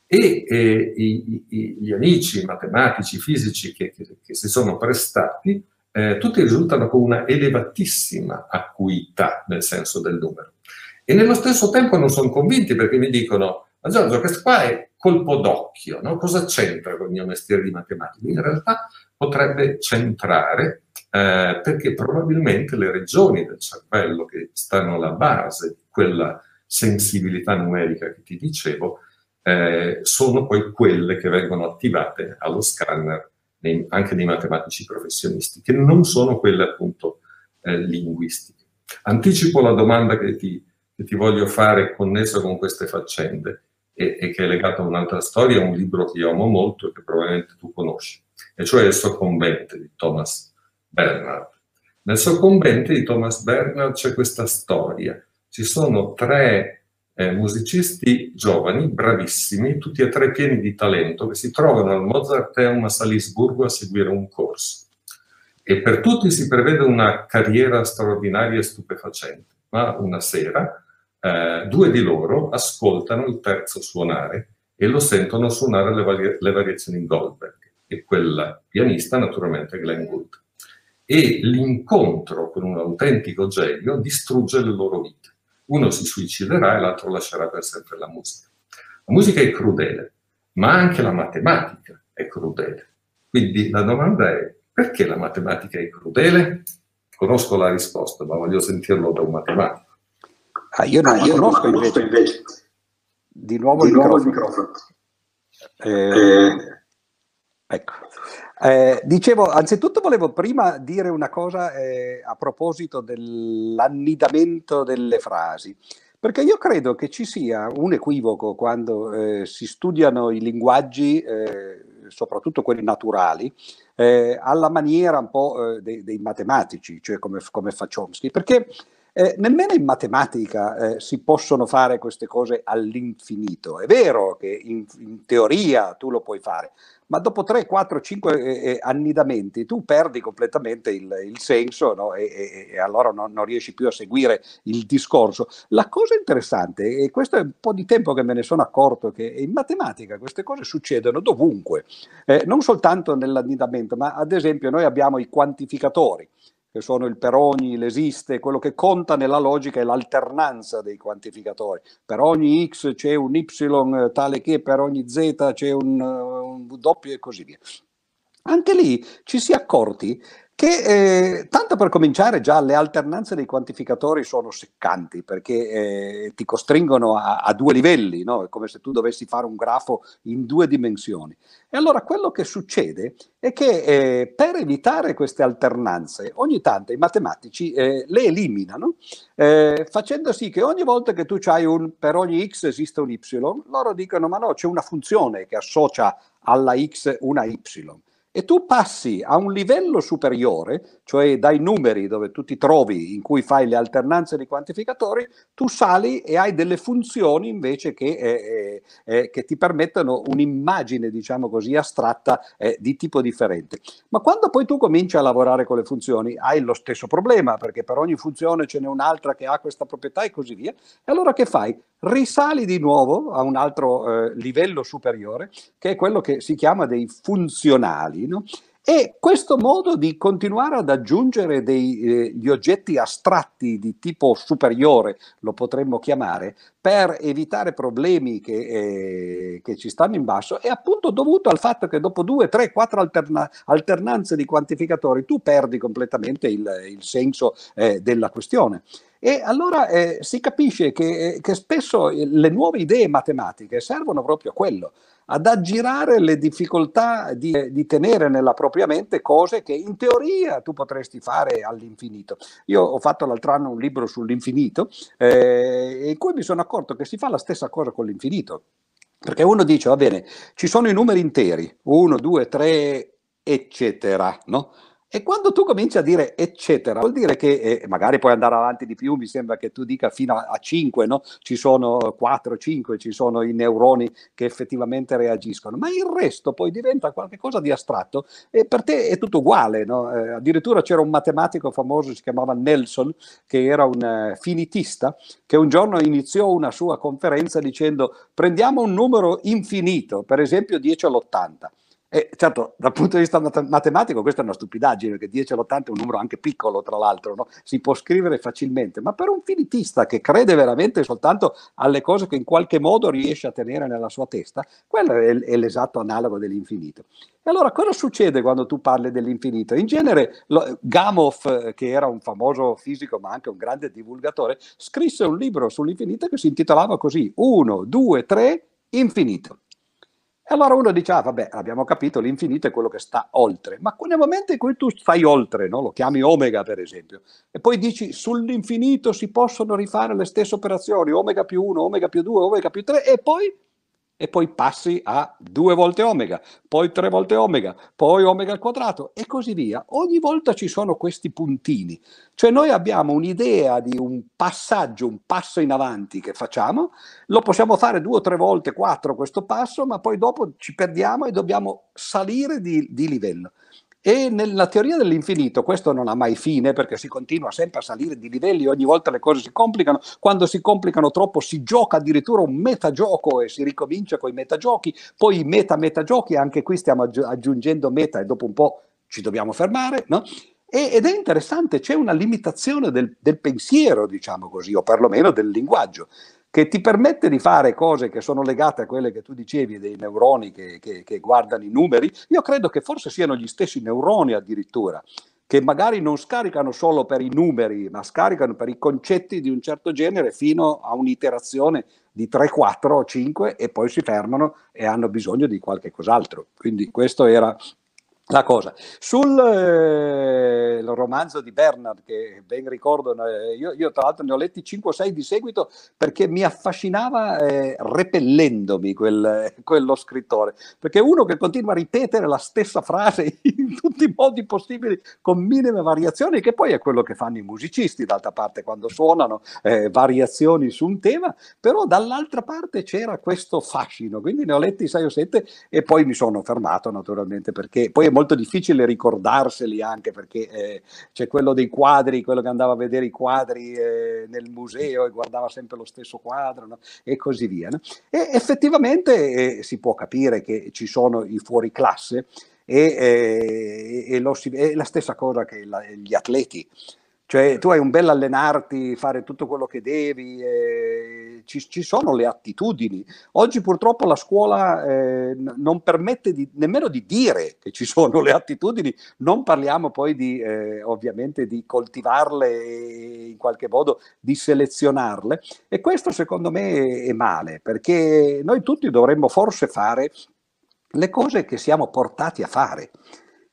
e eh, i, i, gli amici matematici, fisici che, che, che si sono prestati, eh, tutti risultano con una elevatissima acuità nel senso del numero. E nello stesso tempo non sono convinti perché mi dicono, ma Giorgio, questo qua è colpo d'occhio, no? cosa c'entra con il mio mestiere di matematica? In realtà potrebbe centrare eh, perché probabilmente le regioni del cervello che stanno alla base di quella sensibilità numerica che ti dicevo, eh, sono poi quelle che vengono attivate allo scanner nei, anche dei matematici professionisti, che non sono quelle appunto eh, linguistiche. Anticipo la domanda che ti, che ti, voglio fare connessa con queste faccende e, e, che è legata a un'altra storia, un libro che io amo molto e che probabilmente tu conosci, e cioè Il Soccombente di Thomas Bernard. Nel Soccombente di Thomas Bernard c'è questa storia. Ci sono tre eh, musicisti giovani, bravissimi, tutti e tre pieni di talento, che si trovano al Mozarteum a Salisburgo a seguire un corso. E per tutti si prevede una carriera straordinaria e stupefacente, ma una sera eh, due di loro ascoltano il terzo suonare e lo sentono suonare le, vari- le variazioni in Goldberg, e quel pianista naturalmente Glenn Gould. E l'incontro con un autentico genio distrugge le loro vite uno si suiciderà e l'altro lascerà per sempre la musica. La musica è crudele, ma anche la matematica è crudele. Quindi la domanda è perché la matematica è crudele? Conosco la risposta, ma voglio sentirlo da un matematico. Ah, io non ah, io conosco, non invece. invece. Di nuovo Di il nuovo microfono. microfono. Eh, eh. Ecco. Eh, dicevo, anzitutto volevo prima dire una cosa eh, a proposito dell'annidamento delle frasi, perché io credo che ci sia un equivoco quando eh, si studiano i linguaggi, eh, soprattutto quelli naturali, eh, alla maniera un po' dei, dei, matematici, cioè come, come fa Chomsky, perché Eh, nemmeno in matematica eh, si possono fare queste cose all'infinito. È vero che in, in teoria tu lo puoi fare, ma dopo 3, 4, 5 eh, annidamenti tu perdi completamente il, il senso no? e, e, e, allora non, non, riesci più a seguire il discorso. La cosa interessante, e questo è un po' di tempo che me ne sono accorto, che in matematica queste cose succedono dovunque, eh, non soltanto nell'annidamento, ma ad esempio noi abbiamo i quantificatori che sono il per ogni, l'esiste, quello che conta nella logica è l'alternanza dei quantificatori. Per ogni x c'è un y tale che per ogni z c'è un, un w e così via. Anche lì ci si è accorti che eh, tanto per cominciare già le alternanze dei quantificatori sono seccanti perché eh, ti costringono a, a due livelli, no? è come se tu dovessi fare un grafo in due dimensioni. E allora quello che succede è che eh, per evitare queste alternanze ogni tanto i matematici eh, le eliminano eh, facendo sì che ogni volta che tu hai un per ogni x esiste un y, loro dicono ma no c'è una funzione che associa alla x una y e tu passi a un livello superiore, cioè dai numeri dove tu ti trovi in cui fai le alternanze di quantificatori, tu sali e hai delle funzioni invece che, eh, eh, eh che ti permettono un'immagine, diciamo così, astratta eh, di tipo differente. Ma quando poi tu cominci a lavorare con le funzioni, hai lo stesso problema, perché per ogni funzione ce n'è un'altra che ha questa proprietà e così via. E allora che fai? risali di nuovo a un altro eh, livello superiore, che è quello che si chiama dei funzionali. No? E questo modo di continuare ad aggiungere degli eh, oggetti astratti di tipo superiore, lo potremmo chiamare, per evitare problemi che, eh, che, ci stanno in basso, è appunto dovuto al fatto che dopo due, tre, quattro alterna- alternanze di quantificatori tu perdi completamente il, il senso eh, della questione. E allora eh, si capisce che, eh, che, spesso le nuove idee matematiche servono proprio a quello, ad aggirare le difficoltà di, di, tenere nella propria mente cose che in teoria tu potresti fare all'infinito. Io ho fatto l'altro anno un libro sull'infinito eh, in cui mi sono accorto che si fa la stessa cosa con l'infinito. Perché uno dice, va bene, ci sono i numeri interi, 1, 2, 3, eccetera, no? E quando tu cominci a dire eccetera, vuol dire che eh, magari puoi andare avanti di più, mi sembra che tu dica fino a, 5, no? ci sono 4, 5, ci sono i neuroni che effettivamente reagiscono, ma il resto poi diventa qualcosa di astratto e per te è tutto uguale. No? Eh, addirittura c'era un matematico famoso, si chiamava Nelson, che era un eh, finitista, che un giorno iniziò una sua conferenza dicendo prendiamo un numero infinito, per esempio 10 all'80 e certo, dal punto di vista matematico questa è una stupidaggine, perché 10 all'80 è un numero anche piccolo, tra l'altro, no? si può scrivere facilmente, ma per un finitista che crede veramente soltanto alle cose che in qualche modo riesce a tenere nella sua testa, quello è, l'esatto analogo dell'infinito. E allora cosa succede quando tu parli dell'infinito? In genere lo, Gamow, che era un famoso fisico ma anche un grande divulgatore, scrisse un libro sull'infinito che si intitolava così, 1, 2, 3, infinito. E allora uno dice, ah vabbè, abbiamo capito, l'infinito è quello che sta oltre, ma nel momento in cui tu stai oltre, no? lo chiami omega per esempio, e poi dici sull'infinito si possono rifare le stesse operazioni, omega più 1, omega più 2, omega più 3, e poi e poi passi a due volte omega, poi tre volte omega, poi omega al quadrato e così via. Ogni volta ci sono questi puntini, cioè noi abbiamo un'idea di un passaggio, un passo in avanti che facciamo, lo possiamo fare due o tre volte, quattro questo passo, ma poi dopo ci perdiamo e dobbiamo salire di, di livello. E nella teoria dell'infinito questo non ha mai fine perché si continua sempre a salire di livelli, ogni volta le cose si complicano, quando si complicano troppo si gioca addirittura un metagioco e si ricomincia con i metagiochi, poi i meta-metagiochi, anche qui stiamo aggiungendo meta e dopo un po' ci dobbiamo fermare, no? ed è interessante, c'è una limitazione del, del pensiero, diciamo così, o perlomeno del linguaggio che ti permette di fare cose che sono legate a quelle che tu dicevi dei neuroni che, che, che guardano i numeri, io credo che forse siano gli stessi neuroni addirittura che magari non scaricano solo per i numeri, ma scaricano per i concetti di un certo genere fino a un'iterazione di 3, 4 o 5 e poi si fermano e hanno bisogno di qualche cos'altro. Quindi questo era la cosa. Sul eh, romanzo di Bernard, che ben ricordo, eh, io, io, tra l'altro ne ho letti 5 o 6 di seguito perché mi affascinava eh, repellendomi quel, quello scrittore, perché uno che continua a ripetere la stessa frase in tutti i modi possibili con minime variazioni, che poi è quello che fanno i musicisti. D'altra parte quando suonano eh, variazioni su un tema, però dall'altra parte c'era questo fascino, quindi ne ho letti 6 o 7 e poi mi sono fermato naturalmente perché poi è molto difficile ricordarseli anche perché eh, c'è quello dei quadri, quello che andava a vedere i quadri eh, nel museo e guardava sempre lo stesso quadro no? e così via. No? E effettivamente eh, si può capire che ci sono i fuori classe e, eh, e, lo, è la stessa cosa che la, gli atleti. Cioè tu hai un bel allenarti, fare tutto quello che devi, eh, ci, ci, sono le attitudini. Oggi purtroppo la scuola eh, non permette di, nemmeno di dire che ci sono le attitudini, non parliamo poi di, eh, ovviamente di coltivarle e in qualche modo di selezionarle. E questo secondo me è male, perché noi tutti dovremmo forse fare le cose che siamo portati a fare.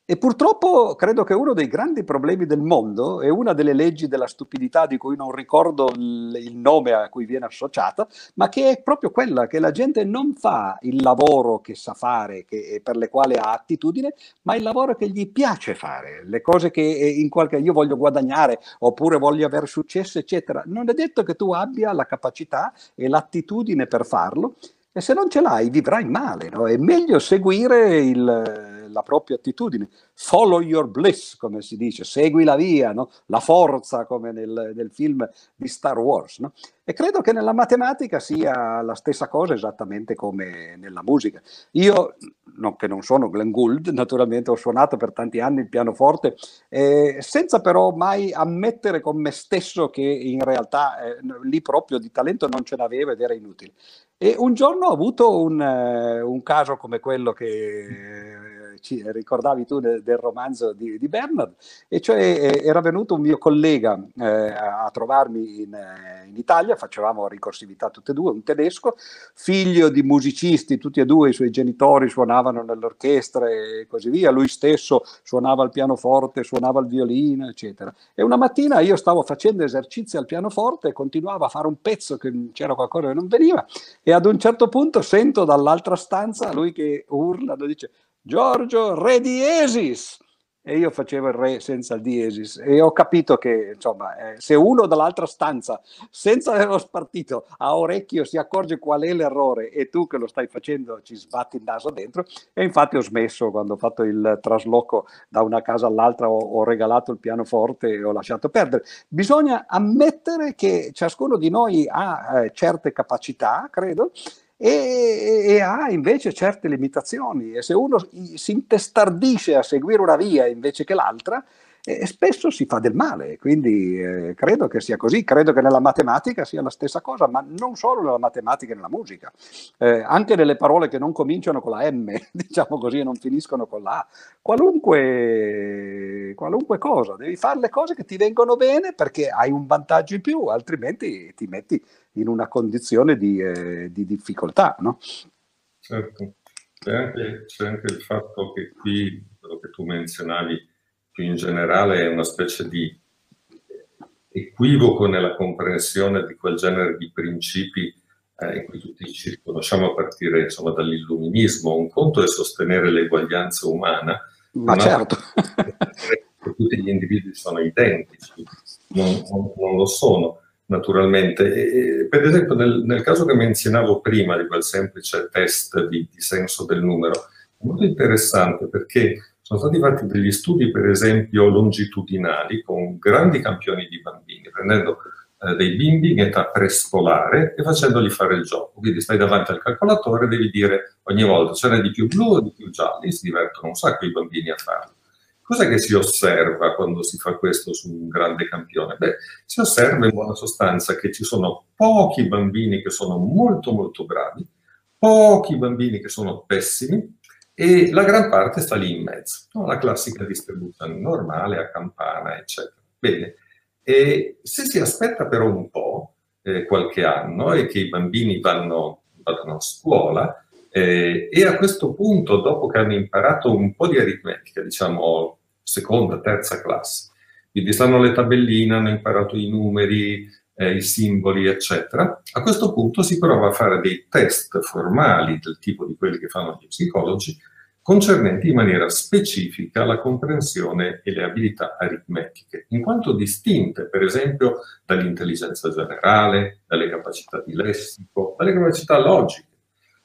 E purtroppo credo che uno dei grandi problemi del mondo è una delle leggi della stupidità di cui non ricordo il nome a cui viene associata, ma che è proprio quella che la gente non fa il lavoro che sa fare e per le quali ha attitudine, ma il lavoro che gli piace fare, le cose che in qualche io voglio guadagnare oppure voglio avere successo, eccetera. Non è detto che tu abbia la capacità e l'attitudine per farlo e se non ce l'hai vivrai male. No? È meglio seguire il la propria attitudine. Follow your bliss, come si dice, segui la via, no? la forza, come nel, nel, film di Star Wars. No? E credo che nella matematica sia la stessa cosa esattamente come nella musica. Io, no, che non sono Glenn Gould, naturalmente ho suonato per tanti anni il pianoforte, eh, senza però mai ammettere con me stesso che in realtà eh, lì proprio di talento non ce n'avevo ed era inutile. E un giorno ho avuto un, uh, un caso come quello che ci ricordavi tu del, del romanzo di, di, Bernard, e cioè eh, era venuto un mio collega eh, a trovarmi in, eh, in, Italia, facevamo ricorsività tutte e due, un tedesco, figlio di musicisti, tutti e due i suoi genitori suonavano nell'orchestra e così via, lui stesso suonava il pianoforte, suonava il violino, eccetera. E una mattina io stavo facendo esercizi al pianoforte e continuavo a fare un pezzo che c'era qualcosa che non veniva e ad un certo punto sento dall'altra stanza lui che urla, dice Giorgio, re diesis. E io facevo il re senza il diesis e ho capito che, insomma, eh, se uno dall'altra stanza, senza averlo spartito, a orecchio si accorge qual è l'errore e tu che lo stai facendo ci sbatti il naso dentro. E infatti ho smesso quando ho fatto il trasloco da una casa all'altra, ho, ho regalato il pianoforte e ho lasciato perdere. Bisogna ammettere che ciascuno di noi ha eh, certe capacità, credo, e, e, ha invece certe limitazioni. E se uno si intestardisce a seguire una via invece che l'altra, eh, spesso si fa del male, quindi eh, credo che sia così, credo che nella matematica sia la stessa cosa, ma non solo nella matematica e nella musica, eh, anche nelle parole che non cominciano con la M, diciamo così, e non finiscono con la A, qualunque, qualunque cosa, devi fare le cose che ti vengono bene perché hai un vantaggio in più, altrimenti ti metti in una condizione di, eh, di difficoltà. No? Certo, c'è anche, c'è anche, il fatto che qui, quello che tu menzionavi più in generale, è una specie di equivoco nella comprensione di quel genere di principi eh, in cui tutti ci riconosciamo a partire insomma, dall'illuminismo. Un conto è sostenere l'eguaglianza umana, ma certo. tutti gli individui sono identici, non, non, non lo sono naturalmente. E, per esempio, nel, nel, caso che menzionavo prima di quel semplice test di, di, senso del numero, è molto interessante perché sono stati fatti degli studi, per esempio, longitudinali con grandi campioni di bambini, prendendo eh, dei bimbi in età prescolare e facendogli fare il gioco. Quindi stai davanti al calcolatore e devi dire ogni volta ce n'è di più blu o di più gialli, si divertono un sacco i bambini a farlo. Cos'è che si osserva quando si fa questo su un grande campione? Beh, si osserva in buona sostanza che ci sono pochi bambini che sono molto molto bravi, pochi bambini che sono pessimi e la gran parte sta lì in mezzo, no? la classica distribuzione normale a campana, eccetera. Bene, e se si aspetta però un po', eh, qualche anno, e che i bambini vanno, vanno a scuola, Eh, e a questo punto, dopo che hanno imparato un po' di aritmetica, diciamo seconda, terza classe, quindi sanno le tabelline, hanno imparato i numeri, eh, i simboli, eccetera, a questo punto si prova a fare dei test formali del tipo di quelli che fanno gli psicologi, concernenti in maniera specifica la comprensione e le abilità aritmetiche, in quanto distinte, per esempio, dall'intelligenza generale, dalle capacità di lessico, dalle capacità logiche.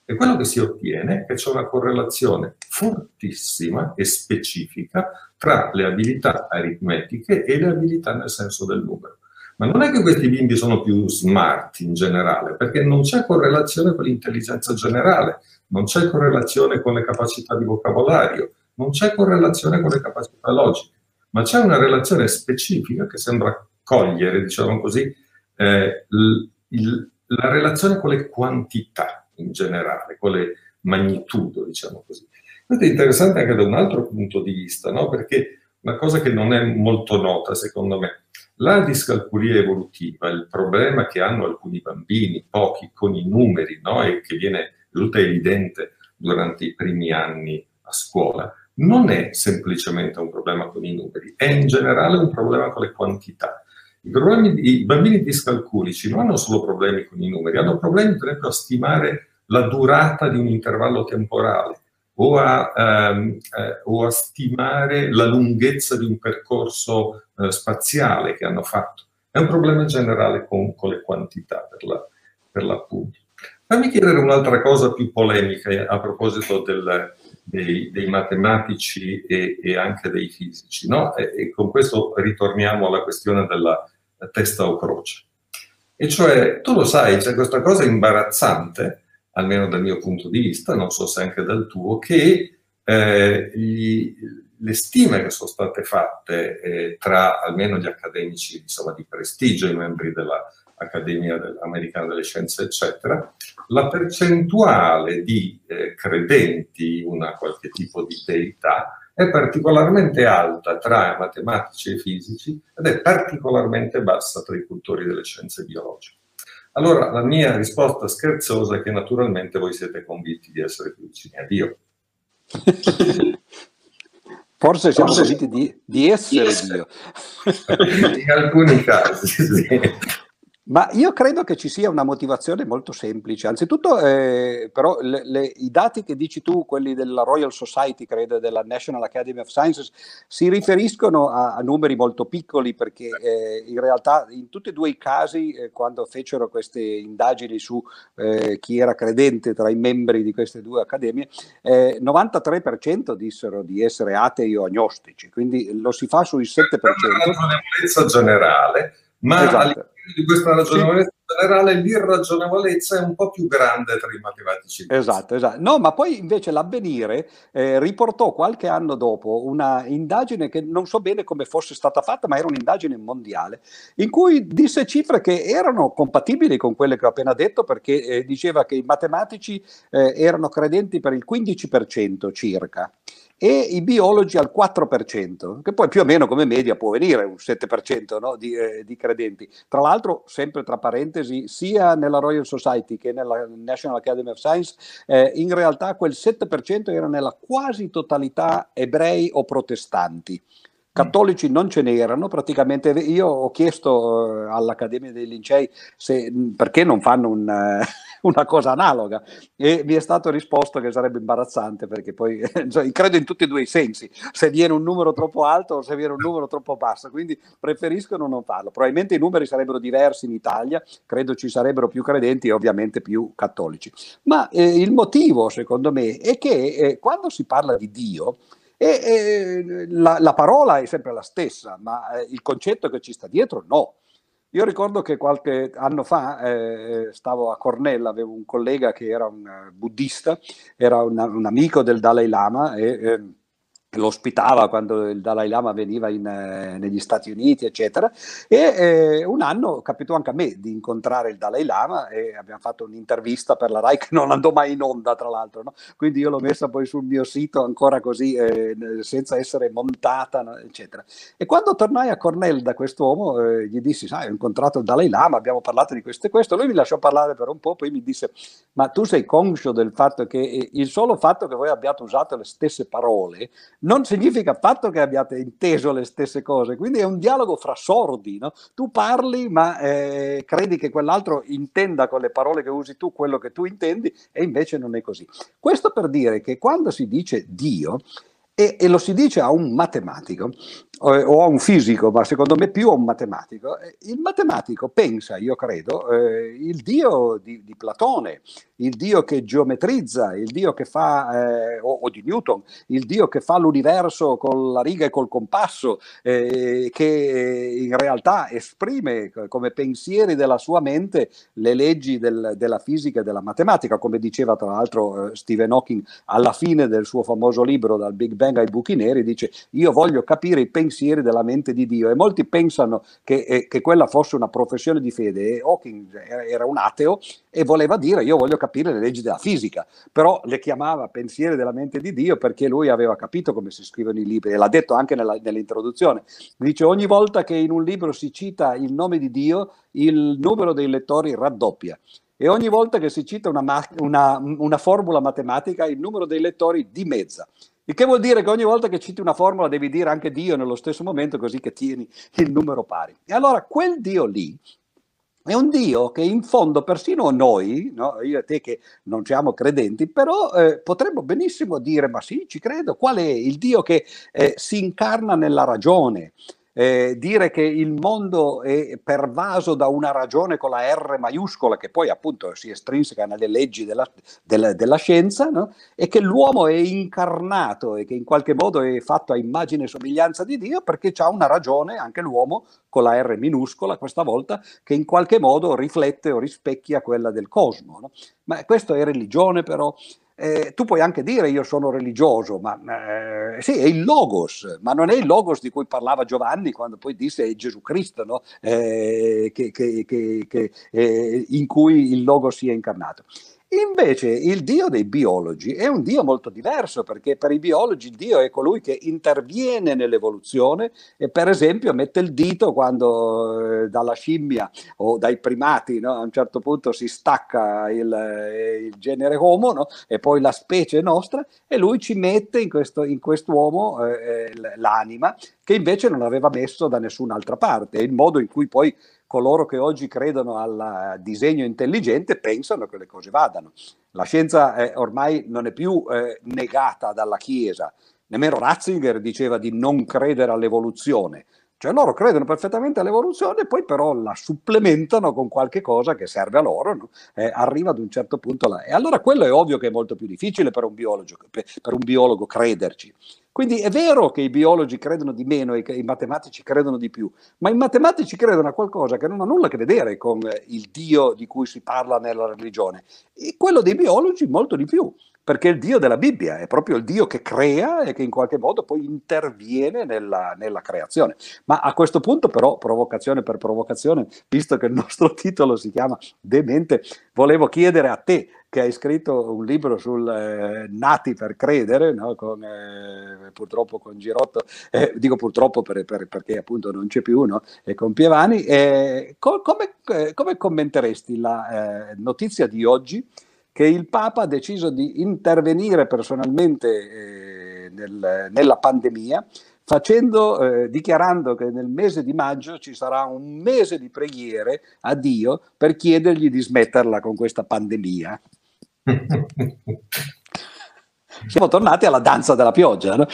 E quello che si ottiene è che c'è una correlazione fortissima e specifica tra le abilità aritmetiche e le abilità nel senso del numero. Ma non è che questi bimbi sono più smart in generale, perché non c'è correlazione con l'intelligenza generale, non c'è correlazione con le capacità di vocabolario, non c'è correlazione con le capacità logiche, ma c'è una relazione specifica che sembra cogliere, diciamo così, eh, il, il, la relazione con le quantità in generale, con le magnitudo, diciamo così. Questo è interessante anche da un altro punto di vista, no? perché una cosa che non è molto nota, secondo me, la discalculia evolutiva, il problema che hanno alcuni bambini, pochi, con i numeri, no? e che viene risulta evidente durante i primi anni a scuola, non è semplicemente un problema con i numeri, è in generale un problema con le quantità. I, problemi, I, bambini discalculici non hanno solo problemi con i numeri, hanno problemi per esempio a stimare la durata di un intervallo temporale o a, ehm, eh, o a stimare la lunghezza di un percorso eh, spaziale che hanno fatto. È un problema generale con, con le quantità per, la, per l'appunto. Fammi chiedere un'altra cosa più polemica eh, a proposito del, dei, dei, matematici e, e, anche dei fisici, no? e, e, con questo ritorniamo alla questione della testa o croce. E cioè, tu lo sai, c'è questa cosa imbarazzante, almeno dal mio punto di vista, non so se anche dal tuo, che eh, gli, le stime che sono state fatte eh, tra almeno gli accademici insomma, di prestigio, i membri della Accademia Americana delle Scienze, eccetera, la percentuale di eh, credenti in una qualche tipo di deità è particolarmente alta tra matematici e fisici ed è particolarmente bassa tra i cultori delle scienze biologiche. Allora, la mia risposta scherzosa è che naturalmente voi siete convinti di essere più vicini a Dio. Forse siamo convinti di, di, essere essere. Dio. In alcuni casi, sì. Ma io credo che ci sia una motivazione molto semplice. Anzitutto, eh, però, le, le, i dati che dici tu, quelli della Royal Society, credo, della National Academy of Sciences, si riferiscono a, a numeri molto piccoli perché eh, in realtà in tutti e due i casi, eh, quando fecero queste indagini su eh, chi era credente tra i membri di queste due accademie, 93% eh, dissero di essere atei o agnostici, quindi lo si fa sui 7%. È una ragionevolezza generale, ma esatto di questa ragionevolezza sì. generale, l'irragionevolezza è un po' più grande tra i matematici. Esatto, esatto. No, ma poi invece l'avvenire eh, riportò qualche anno dopo una indagine che non so bene come fosse stata fatta, ma era un'indagine mondiale, in cui disse cifre che erano compatibili con quelle che ho appena detto, perché eh, diceva che i matematici eh, erano credenti per il 15% circa e i biologi al 4%, che poi più o meno come media può venire un 7% no, di, eh, di, credenti. Tra l'altro, sempre tra parentesi, sia nella Royal Society che nella National Academy of Science, eh, in realtà quel 7% era nella quasi totalità ebrei o protestanti. Cattolici non ce n'erano, praticamente io ho chiesto eh, all'Accademia dei Lincei se, perché non fanno un, eh, una cosa analoga e mi è stato risposto che sarebbe imbarazzante perché poi cioè, credo in tutti e due i sensi, se viene un numero troppo alto o se viene un numero troppo basso, quindi preferiscono non farlo. Probabilmente i numeri sarebbero diversi in Italia, credo ci sarebbero più credenti e ovviamente più cattolici. Ma eh, il motivo, secondo me, è che eh, quando si parla di Dio, e, e la, la, parola è sempre la stessa, ma eh, il concetto che ci sta dietro no. Io ricordo che qualche anno fa eh, stavo a Cornell, avevo un collega che era un uh, buddista, era una, un amico del Dalai Lama e eh, lo ospitava quando il Dalai Lama veniva in, eh, negli Stati Uniti, eccetera. E eh, un anno capitò anche a me di incontrare il Dalai Lama e abbiamo fatto un'intervista per la RAI che non andò mai in onda, tra l'altro. No? Quindi io l'ho messa poi sul mio sito ancora così, eh, senza essere montata, no? eccetera. E quando tornai a Cornell da quest'uomo, eh, gli dissi, sai, ho incontrato il Dalai Lama, abbiamo parlato di questo e questo. Lui mi lasciò parlare per un po', poi mi disse, ma tu sei conscio del fatto che eh, il solo fatto che voi abbiate usato le stesse parole non significa affatto che abbiate inteso le stesse cose, quindi è un dialogo fra sordi, no? tu parli ma eh, credi che quell'altro intenda con le parole che usi tu quello che tu intendi e invece non è così. Questo per dire che quando si dice Dio, e, e, lo si dice a un matematico o a un fisico, ma secondo me più a un matematico. Il matematico pensa, io credo, eh, il dio di, di, Platone, il dio che geometrizza, il dio che fa, eh, o, o, di Newton, il dio che fa l'universo con la riga e col compasso, eh, che in realtà esprime come pensieri della sua mente le leggi del, della fisica e della matematica, come diceva tra l'altro eh, Stephen Hawking alla fine del suo famoso libro Dal Big Bang ai buchi neri, dice io voglio capire i pensieri pensieri della mente di Dio. E molti pensano che, eh, che quella fosse una professione di fede. E Hawking era un ateo e voleva dire io voglio capire le leggi della fisica, però le chiamava pensieri della mente di Dio perché lui aveva capito come si scrivono i libri. E l'ha detto anche nella, nell'introduzione. Dice ogni volta che in un libro si cita il nome di Dio il numero dei lettori raddoppia. E ogni volta che si cita una, una, una formula matematica il numero dei lettori dimezza. Il che vuol dire che ogni volta che citi una formula devi dire anche Dio nello stesso momento così che tieni il numero pari. E allora quel Dio lì è un Dio che in fondo persino noi, no? io e te che non siamo credenti, però eh, potremmo benissimo dire ma sì, ci credo, qual è il Dio che eh, si incarna nella ragione, eh, dire che il mondo è pervaso da una ragione con la R maiuscola, che poi appunto si estrinseca nelle leggi della, della, della scienza, no? e che l'uomo è incarnato e che in qualche modo è fatto a immagine e somiglianza di Dio, perché ha una ragione, anche l'uomo, con la R minuscola questa volta, che in qualche modo riflette o rispecchia quella del cosmo. No? Ma questo è religione però. Eh, tu puoi anche dire io sono religioso, ma eh, sì, è il logos, ma non è il logos di cui parlava Giovanni quando poi disse è Gesù Cristo, no? eh, che, che, che, eh, in cui il logos sia incarnato. Invece il Dio dei biologi è un Dio molto diverso perché per i biologi il Dio è colui che interviene nell'evoluzione e per esempio mette il dito quando eh, dalla scimmia o dai primati no, a un certo punto si stacca il, eh, il genere Homo no, e poi la specie nostra e lui ci mette in, questo, in quest'uomo eh, eh l'anima che invece non aveva messo da nessun'altra parte. È il modo in cui poi coloro che oggi credono al disegno intelligente pensano che le cose vadano. La scienza eh, ormai non è più eh, negata dalla Chiesa. Nemmeno Ratzinger diceva di non credere all'evoluzione. Cioè loro credono perfettamente all'evoluzione, poi però la supplementano con qualche cosa che serve a loro, no? eh, arriva ad un certo punto là. E allora quello è ovvio che è molto più difficile per un biologo, per, per un biologo crederci. Quindi è vero che i biologi credono di meno e che i matematici credono di più, ma i matematici credono a qualcosa che non ha nulla a che vedere con il Dio di cui si parla nella religione, e quello dei biologi molto di più, perché il Dio della Bibbia è proprio il Dio che crea e che in qualche modo poi interviene nella, nella creazione. Ma a questo punto però, provocazione per provocazione, visto che il nostro titolo si chiama Demente, volevo chiedere a te, che hai scritto un libro sul eh, Nati per credere, no? con, eh, purtroppo con Girotto, eh, dico purtroppo per, per, perché appunto non c'è più, no? e con Pievani. Co- come, eh, come, commenteresti la eh, notizia di oggi che il Papa ha deciso di intervenire personalmente eh, nel, nella pandemia? facendo, eh, dichiarando che nel mese di maggio ci sarà un mese di preghiere a Dio per chiedergli di smetterla con questa pandemia. Siamo tornati alla danza della pioggia, no?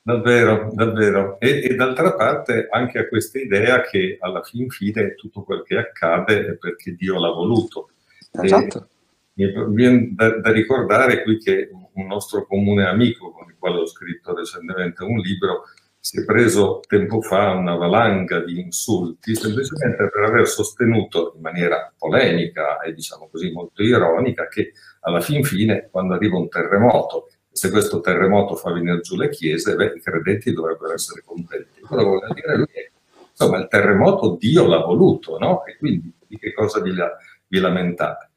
Davvero, davvero. E, e, d'altra parte anche a questa idea che alla fin fine tutto quel che accade è perché Dio l'ha voluto. Esatto. Mi viene da, da, ricordare qui che un nostro comune amico, con il quale ho scritto recentemente un libro, si è preso tempo fa una valanga di insulti semplicemente per aver sostenuto in maniera polemica e diciamo così molto ironica che alla fin fine quando arriva un terremoto Se questo terremoto fa venire giù le chiese, beh, i credenti dovrebbero essere contenti. Quello vuole dire lui è, insomma, il terremoto Dio l'ha voluto, no? E quindi di che cosa vi, la, vi lamentate?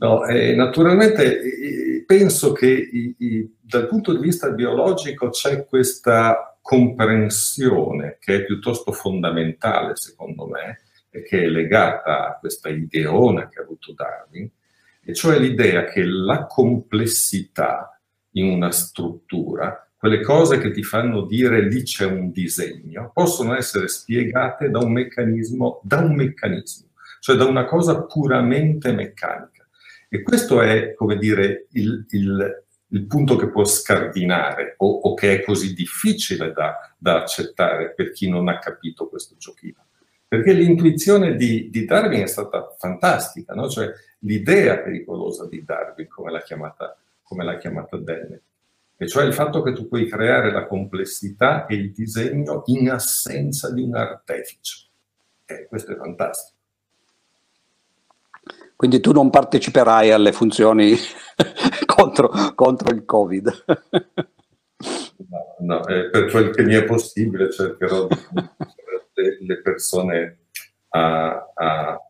No, eh, naturalmente eh, penso che i, i, dal punto di vista biologico c'è questa comprensione che è piuttosto fondamentale, secondo me, e che è legata a questa ideona che ha avuto Darwin, e cioè l'idea che la complessità in una struttura, quelle cose che ti fanno dire lì c'è un disegno, possono essere spiegate da un meccanismo, da un meccanismo, cioè da una cosa puramente meccanica. E questo è, come dire, il, il, il punto che può scardinare o, o, che è così difficile da, da, accettare per chi non ha capito questo giochino. Perché l'intuizione di, di Darwin è stata fantastica, no? cioè l'idea pericolosa di Darwin, come l'ha chiamata, come l'ha chiamata Dennett, e cioè il fatto che tu puoi creare la complessità e il disegno in assenza di un artefice. Eh, questo è fantastico. Quindi tu non parteciperai alle funzioni contro, contro, il Covid. No, no eh, per quel che mi è possibile cercherò di le, le persone a, a,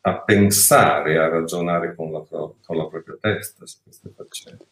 a, pensare, a ragionare con la, con la propria testa su queste faccende.